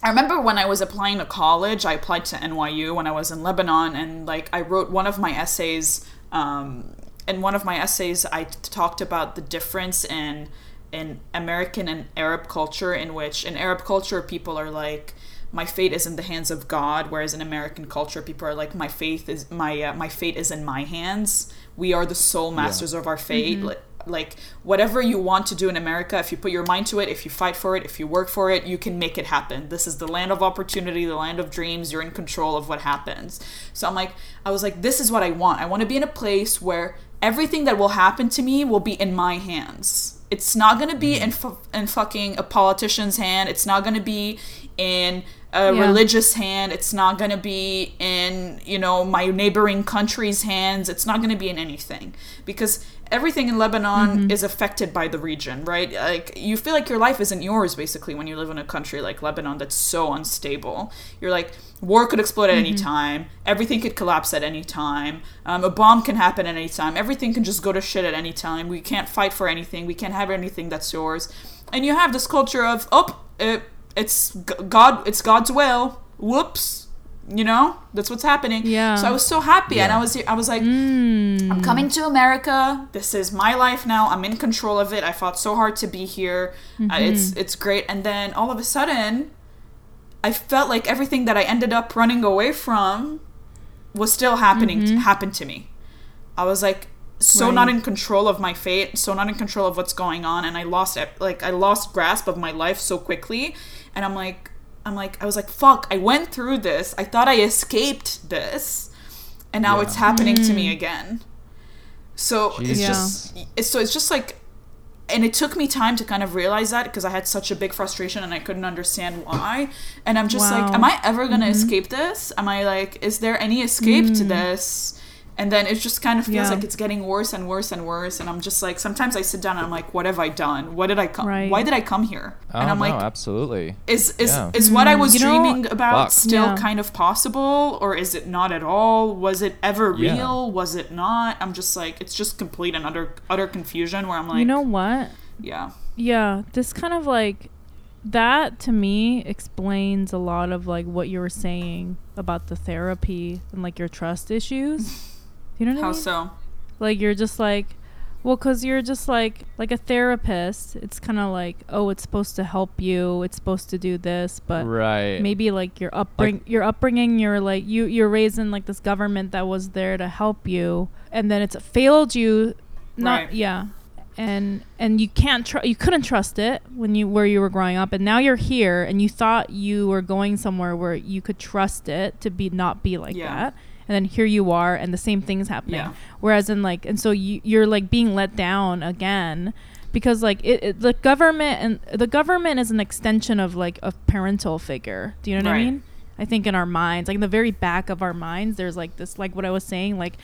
I remember when I was applying to college, I applied to NYU when I was in Lebanon, and like I wrote one of my essays. Um, in one of my essays, I t- talked about the difference in in American and Arab culture, in which in Arab culture people are like, "My fate is in the hands of God," whereas in American culture people are like, "My faith is my uh, my fate is in my hands. We are the sole masters of our fate." Like, like whatever you want to do in America, if you put your mind to it, if you fight for it, if you work for it, you can make it happen. This is the land of opportunity, the land of dreams. You're in control of what happens. So I'm like, I was like, this is what I want. I want to be in a place where everything that will happen to me will be in my hands. It's not gonna be mm-hmm. in fu- in fucking a politician's hand. It's not gonna be in a Yeah. religious hand. It's not gonna be in you know my neighboring country's hands. It's not gonna be in anything because everything in Lebanon is affected by the region, right? Like you feel like your life isn't yours basically when you live in a country like Lebanon that's so unstable. You're like war could explode at any time. Everything could collapse at any time. Um, a bomb can happen at any time. Everything can just go to shit at any time. We can't fight for anything. We can't have anything that's yours. And you have this culture of oh, it, it's God. It's God's will. Whoops. You know that's what's happening. Yeah. So I was so happy, and I was I was like, Mm. I'm coming to America. This is my life now. I'm in control of it. I fought so hard to be here. Uh, it's it's great. And then all of a sudden, I felt like everything that I ended up running away from was still happening happened to me. I was like so not in control of my fate, so not in control of what's going on, and I lost it. Like I lost grasp of my life so quickly, and I'm like, I'm like, I was like, fuck! I went through this. I thought I escaped this, and now Yeah. it's happening to me mm. again. So it's Yeah. just it's, so it's just like and it took me time to kind of realize that because I had such a big frustration and I couldn't understand why. And I'm just like, am I ever going to mm-hmm. escape this? Am I like, is there any escape to mm. this? And then it just kind of feels Yeah. like it's getting worse and worse and worse. And I'm just like, sometimes I sit down and I'm like, what have I done? What did I come? Right. Why did I come here? Oh, and I'm no, like, absolutely. is is Yeah. is what I mm. was You know- dreaming about Fuck. still Yeah. kind of possible, or is it not at all? Was it ever Yeah. real? Was it not? I'm just like, it's just complete and utter utter confusion. Where I'm like, you know what? yeah, Yeah, this kind of like that to me explains a lot of like what you were saying about the therapy and like your trust issues. You know what I how mean? so? Like you're just like, well, because you're just like like a therapist. It's kind of like, oh, it's supposed to help you. It's supposed to do this, but right. maybe like your upbring your upbringing you're like you you're raised in like this government that was there to help you and then it's failed you not Right. yeah and and you can't tr- you couldn't trust it when you where you were growing up and now you're here and you thought you were going somewhere where you could trust it to be not be like Yeah. that and then here you are and the same thing's happening. Yeah. whereas in like and so you, you're like being let down again because like it, it the government and the government is an extension of like a parental figure. Do you know what i mean? I think in our minds like in the very back of our minds there's like this like what i was saying like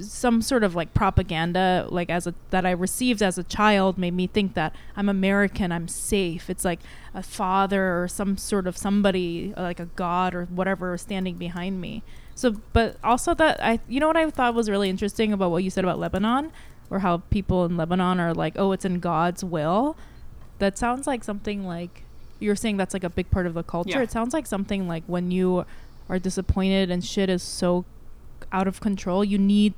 some sort of like propaganda like as a that i received as a child made me think that i'm american i'm safe. It's like a father or some sort of somebody like a god or whatever standing behind me so but also that i you know what i thought was really interesting about what you said about lebanon? Or how people in lebanon are like oh it's in god's will? That sounds like something like you're saying that's like a big part of the culture. Yeah. it sounds like something like when you are disappointed and shit is so out of control you need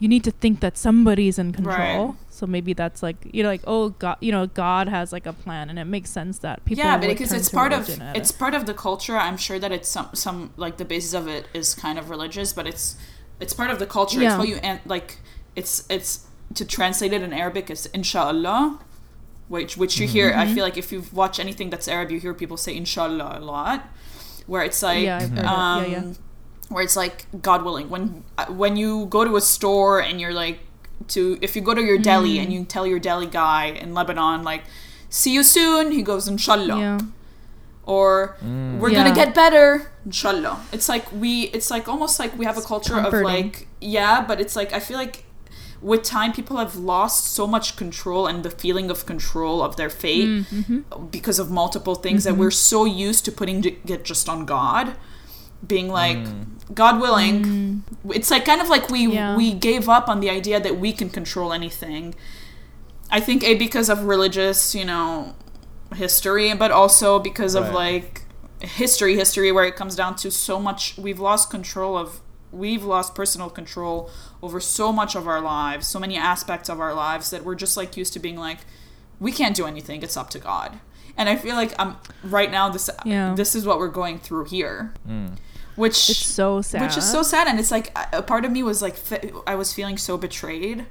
you need to think that somebody's in control Right. so maybe that's like you know like oh god you know god has like a plan and it makes sense that people yeah, would but because it's part of religion it's it. part of the culture. I'm sure that it's some some like the basis of it is kind of religious, but it's it's part of the culture. Yeah. It's what you and like it's it's to translate it in Arabic it's inshallah, which which you hear. Mm-hmm. I feel like if you've watched anything that's Arab, you hear people say inshallah a lot, where it's like Yeah, I've heard it. um, Yeah, yeah. Where it's like God willing when uh, when you go to a store and you're like to if you go to your deli Mm. and you tell your deli guy in Lebanon like see you soon he goes inshallah yeah or Mm. we're Yeah. gonna get better inshallah it's like we it's like almost like we have a culture comforting. of like yeah but it's like i feel like with time people have lost so much control and the feeling of control of their fate Mm-hmm. because of multiple things that we're so used to putting j- it just on god being like god willing it's like kind of like we Mm. Yeah. we gave up on the idea that we can control anything i think a because of religious you know history but also because of like history history where it comes down to so much we've lost control of we've lost personal control over so much of our lives so many aspects of our lives that we're just like used to being like we can't do anything it's up to god and i feel like i'm right now this Yeah. this is what we're going through here Mm. Which it's so sad which is so sad. and it's like a a part of me was like i was feeling so betrayed.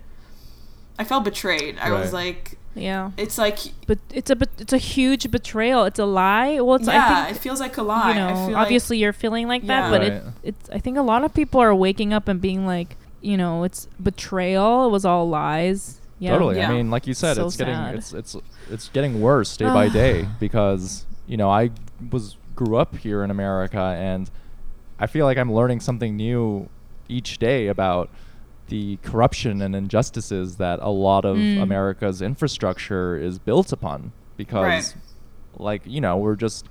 I felt betrayed. I was like yeah. it's like but it's a it's a huge betrayal. It's a lie. Well it's yeah i think it feels like a lie. you know I feel obviously you're feeling like Yeah. that but it, it's i think a lot of people are waking up and being like you know it's betrayal. It was all lies. Yeah. Totally. Yeah. I mean, like you said, So it's getting it's it's it's getting worse day by day because you know I was grew up here in America and I feel like I'm learning something new each day about the corruption and injustices that a lot of Mm. America's infrastructure is built upon because Right. like you know we're just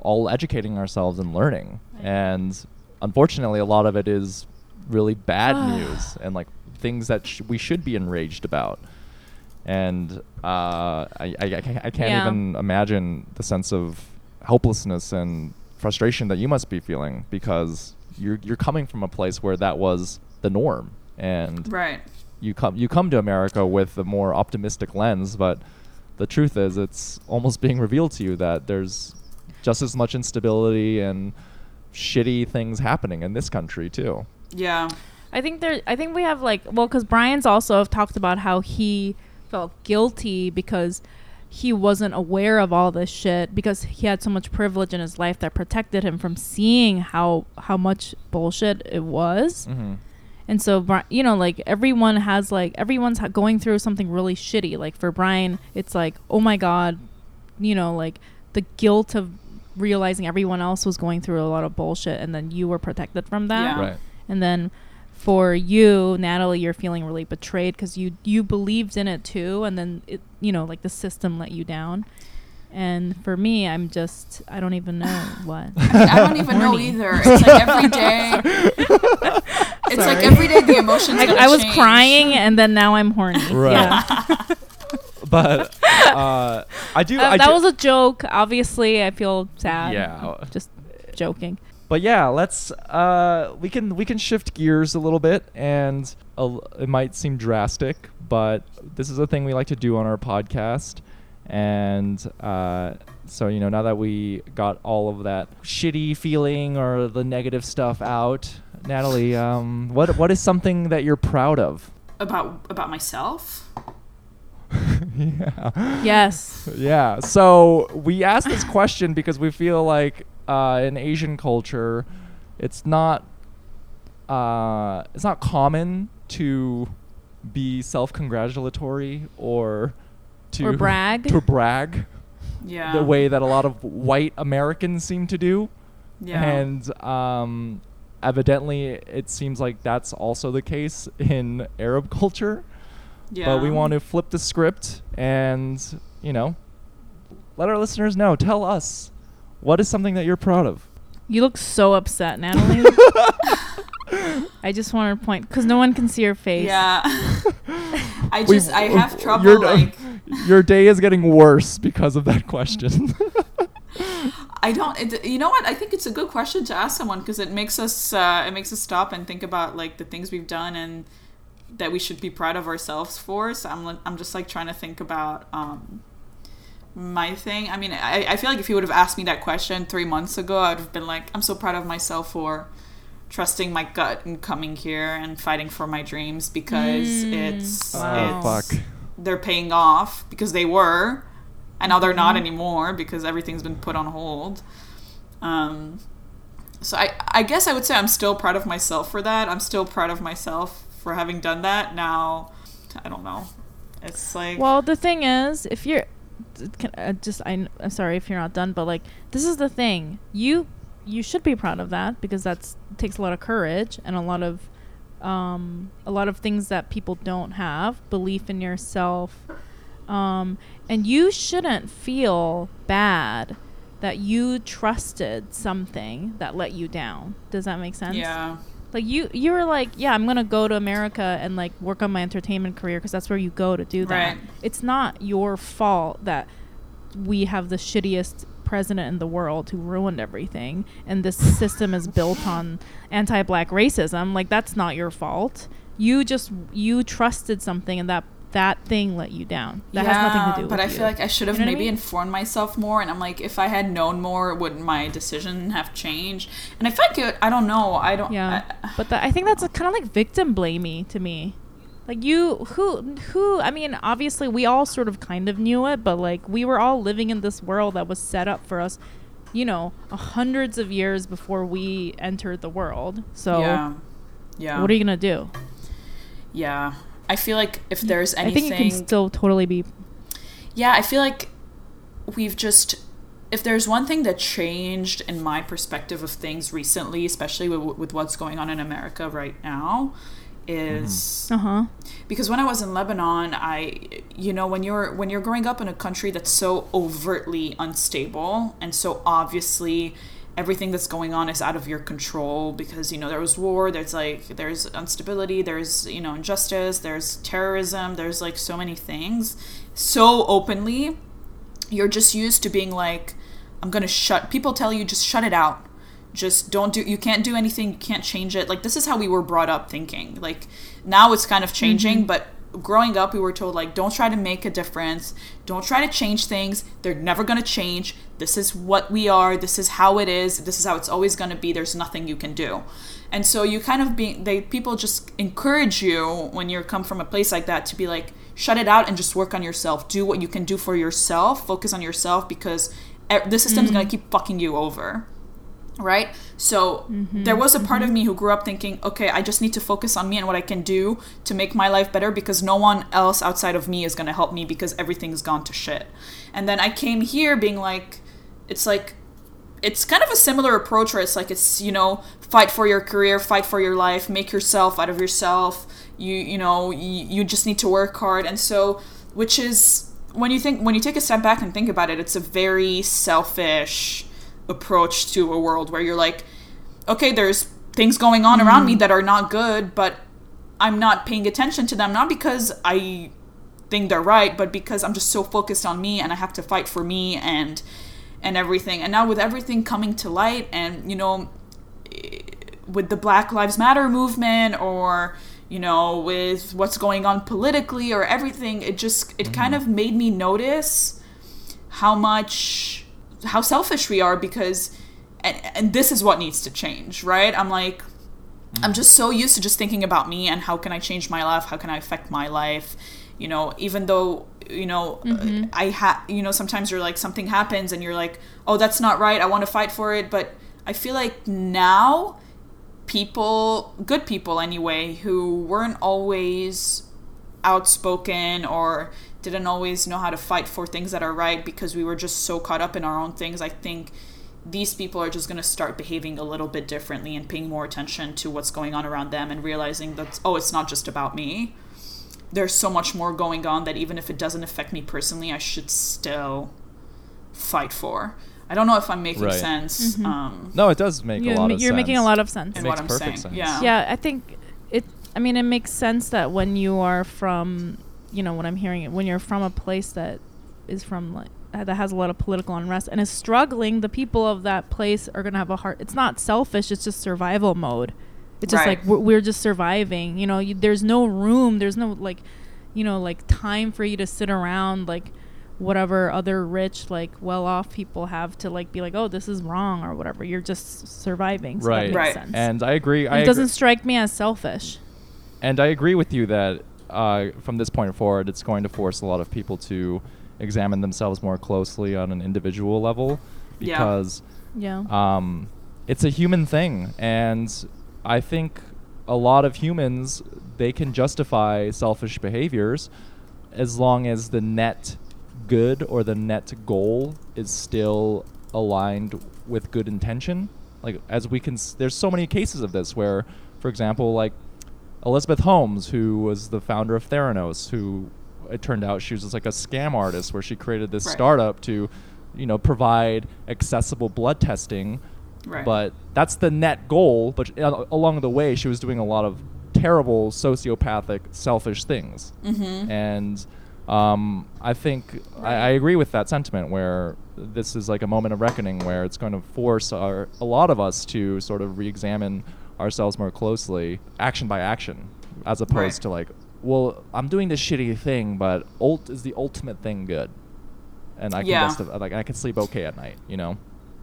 all educating ourselves and learning and unfortunately a lot of it is really bad news and like things that sh- we should be enraged about and uh, I, I, I can't Yeah. even imagine the sense of helplessness and frustration that you must be feeling because you're you're coming from a place where that was the norm and right you come you come to America with a more optimistic lens, but the truth is it's almost being revealed to you that there's just as much instability and shitty things happening in this country too. yeah I think there. I think we have like well, because Brian's also talked about how he felt guilty because he wasn't aware of all this shit because he had so much privilege in his life that protected him from seeing how how much bullshit it was. Mm-hmm. And so, you know, like everyone has like everyone's going through something really shitty. Like for Brian, it's like, oh my god, you know, like the guilt of realizing everyone else was going through a lot of bullshit, and then you were protected from that. Yeah. Right. And then for you, Natalie, you're feeling really betrayed because you you believed in it too, and then it, you know, like the system let you down. And for me, I'm just I don't even know what. I don't even know either. It's like every day. it's like every day the emotions. I, gonna I was change. crying, and then now I'm horny. Right. Yeah. But uh, I do. Uh, I that do- was a joke. Obviously, I feel sad. Yeah. Just joking. But yeah, let's uh we can we can shift gears a little bit and a l it might seem drastic, but this is a thing we like to do on our podcast. And uh so you know, now that we got all of that shitty feeling or the negative stuff out, Natalie, um what what is something that you're proud of? about about myself. yeah. Yes. Yeah. So we asked this question because we feel like uh, in Asian culture, it's not uh, it's not common to be self-congratulatory or to Or brag. to brag Yeah. the way that a lot of white Americans seem to do. Yeah. And um, evidently, it seems like that's also the case in Arab culture yeah. but we want to flip the script and you know let our listeners know tell us what is something that you're proud of You look so upset, Natalie. I just wanted to point because no one can see your face. Yeah. I We- just I have trouble your, like your day is getting worse because of that question I don't. It, you know what? I think it's a good question to ask someone because it makes us uh, it makes us stop and think about like the things we've done and that we should be proud of ourselves for. So I'm I'm just like trying to think about um, my thing. I mean, I, I feel like if you would have asked me that question three months ago, I would have been like, I'm so proud of myself for trusting my gut and coming here and fighting for my dreams because Mm, it's oh it's fuck. they're paying off because they were and now they're not Mm-hmm. anymore because everything's been put on hold. Um, so I, I guess i would say i'm still proud of myself for that. I'm still proud of myself for having done that. Now i don't know. It's like Well, the thing is, if you're, d- can, uh, just I, am sorry if you're not done, but like this is the thing. You you should be proud of that because that's takes a lot of courage and a lot of um, a lot of things that people don't have. Belief in yourself, um, and you shouldn't feel bad that you trusted something that let you down. Does that make sense? yeah Like you, you were like, yeah, I'm gonna go to America and like work on my entertainment career because that's where you go to do that. Right. It's not your fault that we have the shittiest president in the world who ruined everything, and this system is built on anti-black racism. Like that's not your fault. You just you trusted something, and that that thing let you down. That has nothing to do. but with I you. feel like I should have You know what I maybe mean? informed myself more. And I'm like, if I had known more, would my decision have changed? And I feel like it, I don't know. I don't. Yeah, I, but that, I think that's kind of like victim blamey to me. Like you, who, who? I mean, obviously, we all sort of kind of knew it, but like we were all living in this world that was set up for us, you know, hundreds of years before we entered the world. So, yeah. Yeah. what are you gonna do? Yeah. I feel like if there's anything, I think you can still totally be. yeah, I feel like we've just. If there's one thing that changed in my perspective of things recently, especially with, with what's going on in America right now, is Uh huh. because when I was in Lebanon, I you know when you're when you're growing up in a country that's so overtly unstable and so obviously everything that's going on is out of your control because you know there was war, there's like there's instability, there's you know injustice, there's terrorism, there's like so many things. So openly you're just used to being like i'm gonna shut people tell you just shut it out. Just don't do you can't do anything you can't change it. Like this is how we were brought up thinking. Like now it's kind of changing mm-hmm. but growing up we were told like don't try to make a difference. Don't try to change things. They're never going to change. This is what we are. This is how it is. This is how it's always going to be. There's nothing you can do. And so you kind of be they people just encourage you when you come from a place like that to be like shut it out and just work on yourself. Do what you can do for yourself. Focus on yourself because the system's mm. going to keep fucking you over right? So mm-hmm. there was a part of mm-hmm. me who grew up thinking okay i just need to focus on me and what i can do to make my life better because no one else outside of me is going to help me because everything's gone to shit. And then i came here being like it's like it's kind of a similar approach where it's like it's you know fight for your career fight for your life make yourself out of yourself. You you know you, you just need to work hard. And so which is when you think when you take a step back and think about it it's a very selfish approach to a world where you're like okay there's things going on around me mm. that are not good but i'm not paying attention to them not because i think they're right but because i'm just so focused on me and i have to fight for me and and everything. And now with everything coming to light and you know with the black lives matter movement or you know with what's going on politically or everything it just it kind mm. of made me notice how much how selfish we are because and, and this is what needs to change right? I'm like i'm just so used to just thinking about me and how can i change my life? How can i affect my life? You know even though you know mm-hmm. i ha you know sometimes you're like something happens and you're like oh that's not right. I want to fight for it. But i feel like now people good people anyway who weren't always outspoken or didn't always know how to fight for things that are right because we were just so caught up in our own things i think these people are just going to start behaving a little bit differently and paying more attention to what's going on around them and realizing that oh it's not just about me there's so much more going on that even if it doesn't affect me personally i should still fight for i don't know if i'm making Right. sense um, No, it does make You're, a lot ma- of you're sense. making a lot of sense. in Makes what i'm perfect saying sense. yeah yeah i think it i mean it makes sense that when you are from you know when i'm hearing it when you're from a place that is from like uh, that has a lot of political unrest and is struggling the people of that place are going to have a heart it's not selfish it's just survival mode it's just Right. like we're, we're just surviving you know you, there's no room there's no like you know like time for you to sit around like whatever other rich like well-off people have to like be like oh this is wrong or whatever you're just surviving so right. that makes Right. sense And I agree. it I doesn't strike me as selfish. and I agree with you that uh, from this point forward, it's going to force a lot of people to examine themselves more closely on an individual level Yeah. because Yeah. um, it's a human thing, and I think a lot of humans they can justify selfish behaviors as long as the net good or the net goal is still aligned with good intention. Like as we can, s- there's so many cases of this where, for example, like Elizabeth Holmes, who was the founder of Theranos, who it turned out she was just like a scam artist where she created this Right. startup to, you know, provide accessible blood testing. Right. But that's the net goal. But uh, along the way, she was doing a lot of terrible sociopathic, selfish things. mm-hmm. And um, I think I, I agree with that sentiment where this is like a moment of reckoning where it's going to force our, a lot of us to sort of re-examine ourselves more closely, action by action, as opposed Right. to like, well, I'm doing this shitty thing, but ult is the ultimate thing good, and I can Yeah. just like I can sleep okay at night, you know.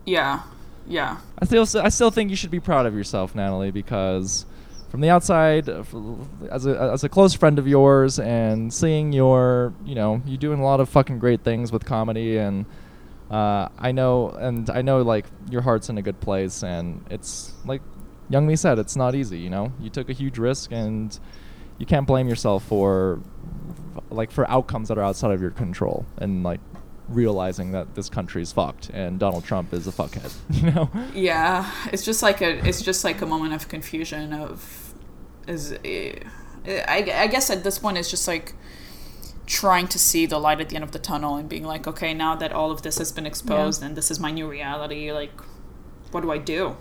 yeah yeah I still I still think you should be proud of yourself, Natalie, because from the outside, as a as a close friend of yours, and seeing your you know you doing a lot of fucking great things with comedy, and uh, I know and I know like your heart's in a good place, and it's like Youngmi said, it's not easy. You know, you took a huge risk, and you can't blame yourself for like for outcomes that are outside of your control, and like realizing that this country is fucked and Donald Trump is a fuckhead. You know. yeah it's just like a it's just like a moment of confusion of is I, I guess at this point it's just like trying to see the light at the end of the tunnel and being like okay now that all of this has been exposed and this is my new reality like what do i do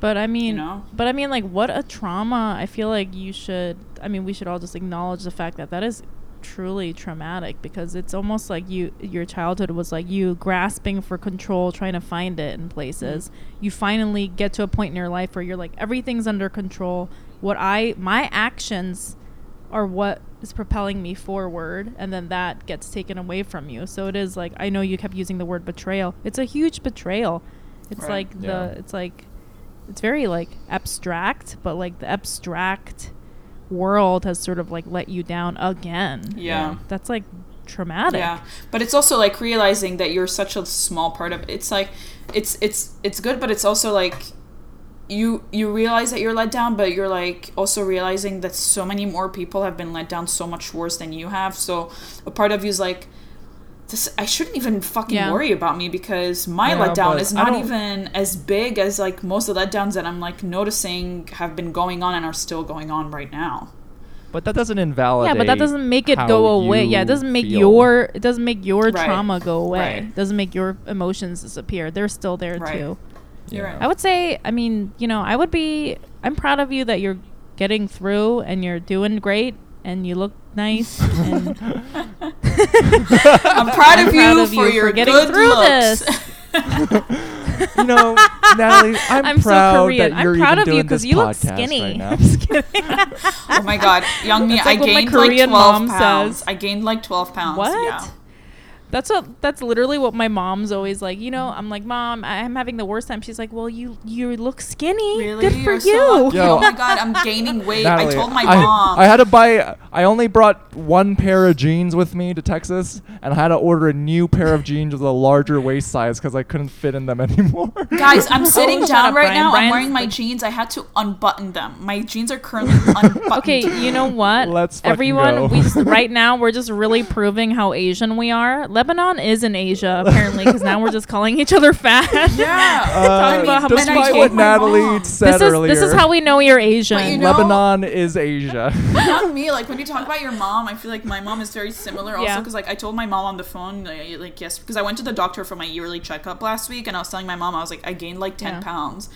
But I mean, know? but I mean, like, what a trauma. I feel like you should. I mean, we should all just acknowledge the fact that that is truly traumatic because it's almost like you your childhood was like you grasping for control trying to find it in places Mm-hmm. you finally get to a point in your life where you're like everything's under control what i my actions are what is propelling me forward and then that gets taken away from you so it is like i know you kept using the word betrayal it's a huge betrayal it's Right. like the it's like it's very like abstract but like the abstract world has sort of like let you down again yeah that's like traumatic. Yeah, but it's also like realizing that you're such a small part of. It. It's like, it's it's it's good, but it's also like, you you realize that you're let down, but you're like also realizing that so many more people have been let down so much worse than you have. So a part of you is like, this I shouldn't even fucking Yeah. worry about me because my Yeah, letdown is not even as big as like most of the letdowns that I'm like noticing have been going on and are still going on right now. But that doesn't invalidate. Yeah, but that doesn't make it go away. Yeah, it doesn't make feel. your it doesn't make your Right. trauma go away. Right. It doesn't make your emotions disappear. They're still there Right. too. You're Yeah. right. I would say, I mean, you know, I would be I'm proud of you that you're getting through and you're doing great and you look nice I'm proud I'm of proud you of for you your for getting good through looks. this. you know, Natalie, I'm, I'm, proud so Korean. that you're I'm proud even of you doing this because you look skinny. right now. I'm just kidding. oh my god, Youngmi, That's I like what my gained like Korean 12 pounds. says. I gained like 12 pounds. What? Yeah. That's what. That's literally what my mom's always like. You know, I'm like, mom, I'm having the worst time. She's like, well, you you look skinny. Really? Good for You're so you. lucky. Yo. Oh my god, I'm gaining weight. Natalie, I told my I, mom. I had to buy. I only brought one pair of jeans with me to Texas, and I had to order a new pair of jeans with a larger waist size because I couldn't fit in them anymore. Guys, I'm sitting shut down up, right Brian. now. I'm wearing my jeans. I had to unbutton them. My jeans are currently unbuttoned. Okay, you know what? Let's Everyone, go. we just, right now we're just really proving how Asian we are. Lebanon is in Asia apparently because now we're just calling each other fat. Yeah. Talking about how much despite told what Natalie mom. said this is earlier, this is how we know you're Asian. You know- Lebanon is Asia. not me. Like when you talk about your mom, I feel like my mom is very similar. Also, Yeah. because like I told my mom on the phone, like, like yes, because I went to the doctor for my yearly checkup last week, and I was telling my mom I was like I gained like ten Yeah. pounds.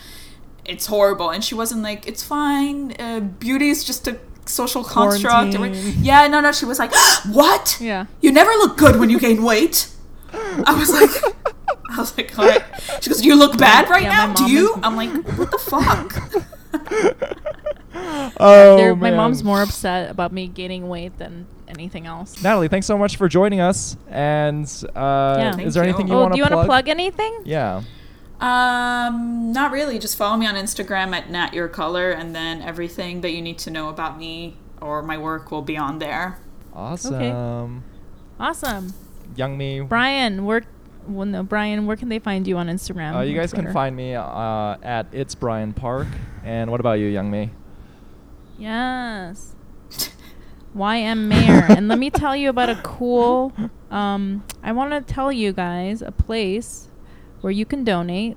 It's horrible, and she wasn't like it's fine. Uh, beauty is just a social construct. Quarantine. Yeah, no, no. She was like, what? yeah. You never look good when you gain weight. I was like, I was like, what? She goes, you look bad right Yeah, now. Do you? is- I'm like, what the fuck? oh, They're- my mom's more upset about me gaining weight than anything else. Natalie, thanks so much for joining us. And uh, Yeah. is there you. anything you oh, want do you want to plug anything? Yeah. Um, not really. Just follow me on Instagram at Nat Your Color, and then everything that you need to know about me or my work will be on there. Awesome. Awesome. Youngmi. Brian, where well, no, Brian, where can they find you on Instagram? Uh, you or guys can find me uh, at It's Brian Park. And what about you, Youngmi? Yes. YM Mayor. and let me tell you about a cool um I want to tell you guys a place where you can donate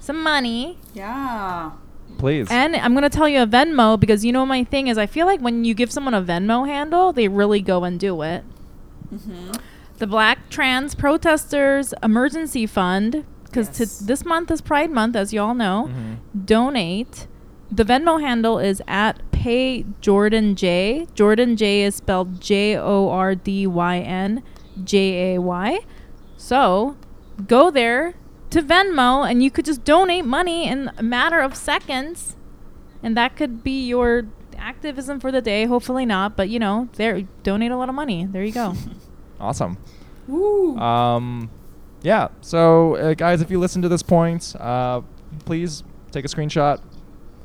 some money. Yeah. Please. And I'm going to tell you a Venmo because you know my thing is I feel like when you give someone a Venmo handle, they really go and do it. Mm-hmm. The Black Trans Protesters Emergency Fund because Yes. this month is Pride Month as you all know. Mhm. donate. The Venmo handle is at Pay Jordyn Jay. Jordyn Jay is spelled J O R D Y N J A Y. So go there to Venmo and you could just donate money in a matter of seconds. And that could be your activism for the day. Hopefully not, but you know, there donate a lot of money. There you go. Awesome. Woo. Um, yeah. So, uh, guys, if you listen to this point, uh, please take a screenshot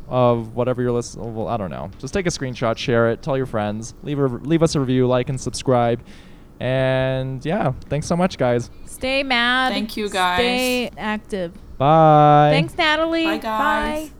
of whatever you're listening. Well, I don't know. Just take a screenshot, share it, tell your friends, leave a, leave us a review, like and subscribe. And yeah, thanks so much, guys. Stay mad. Thank you, guys. Stay active. Bye. Thanks, Natalie. Bye, guys. Bye.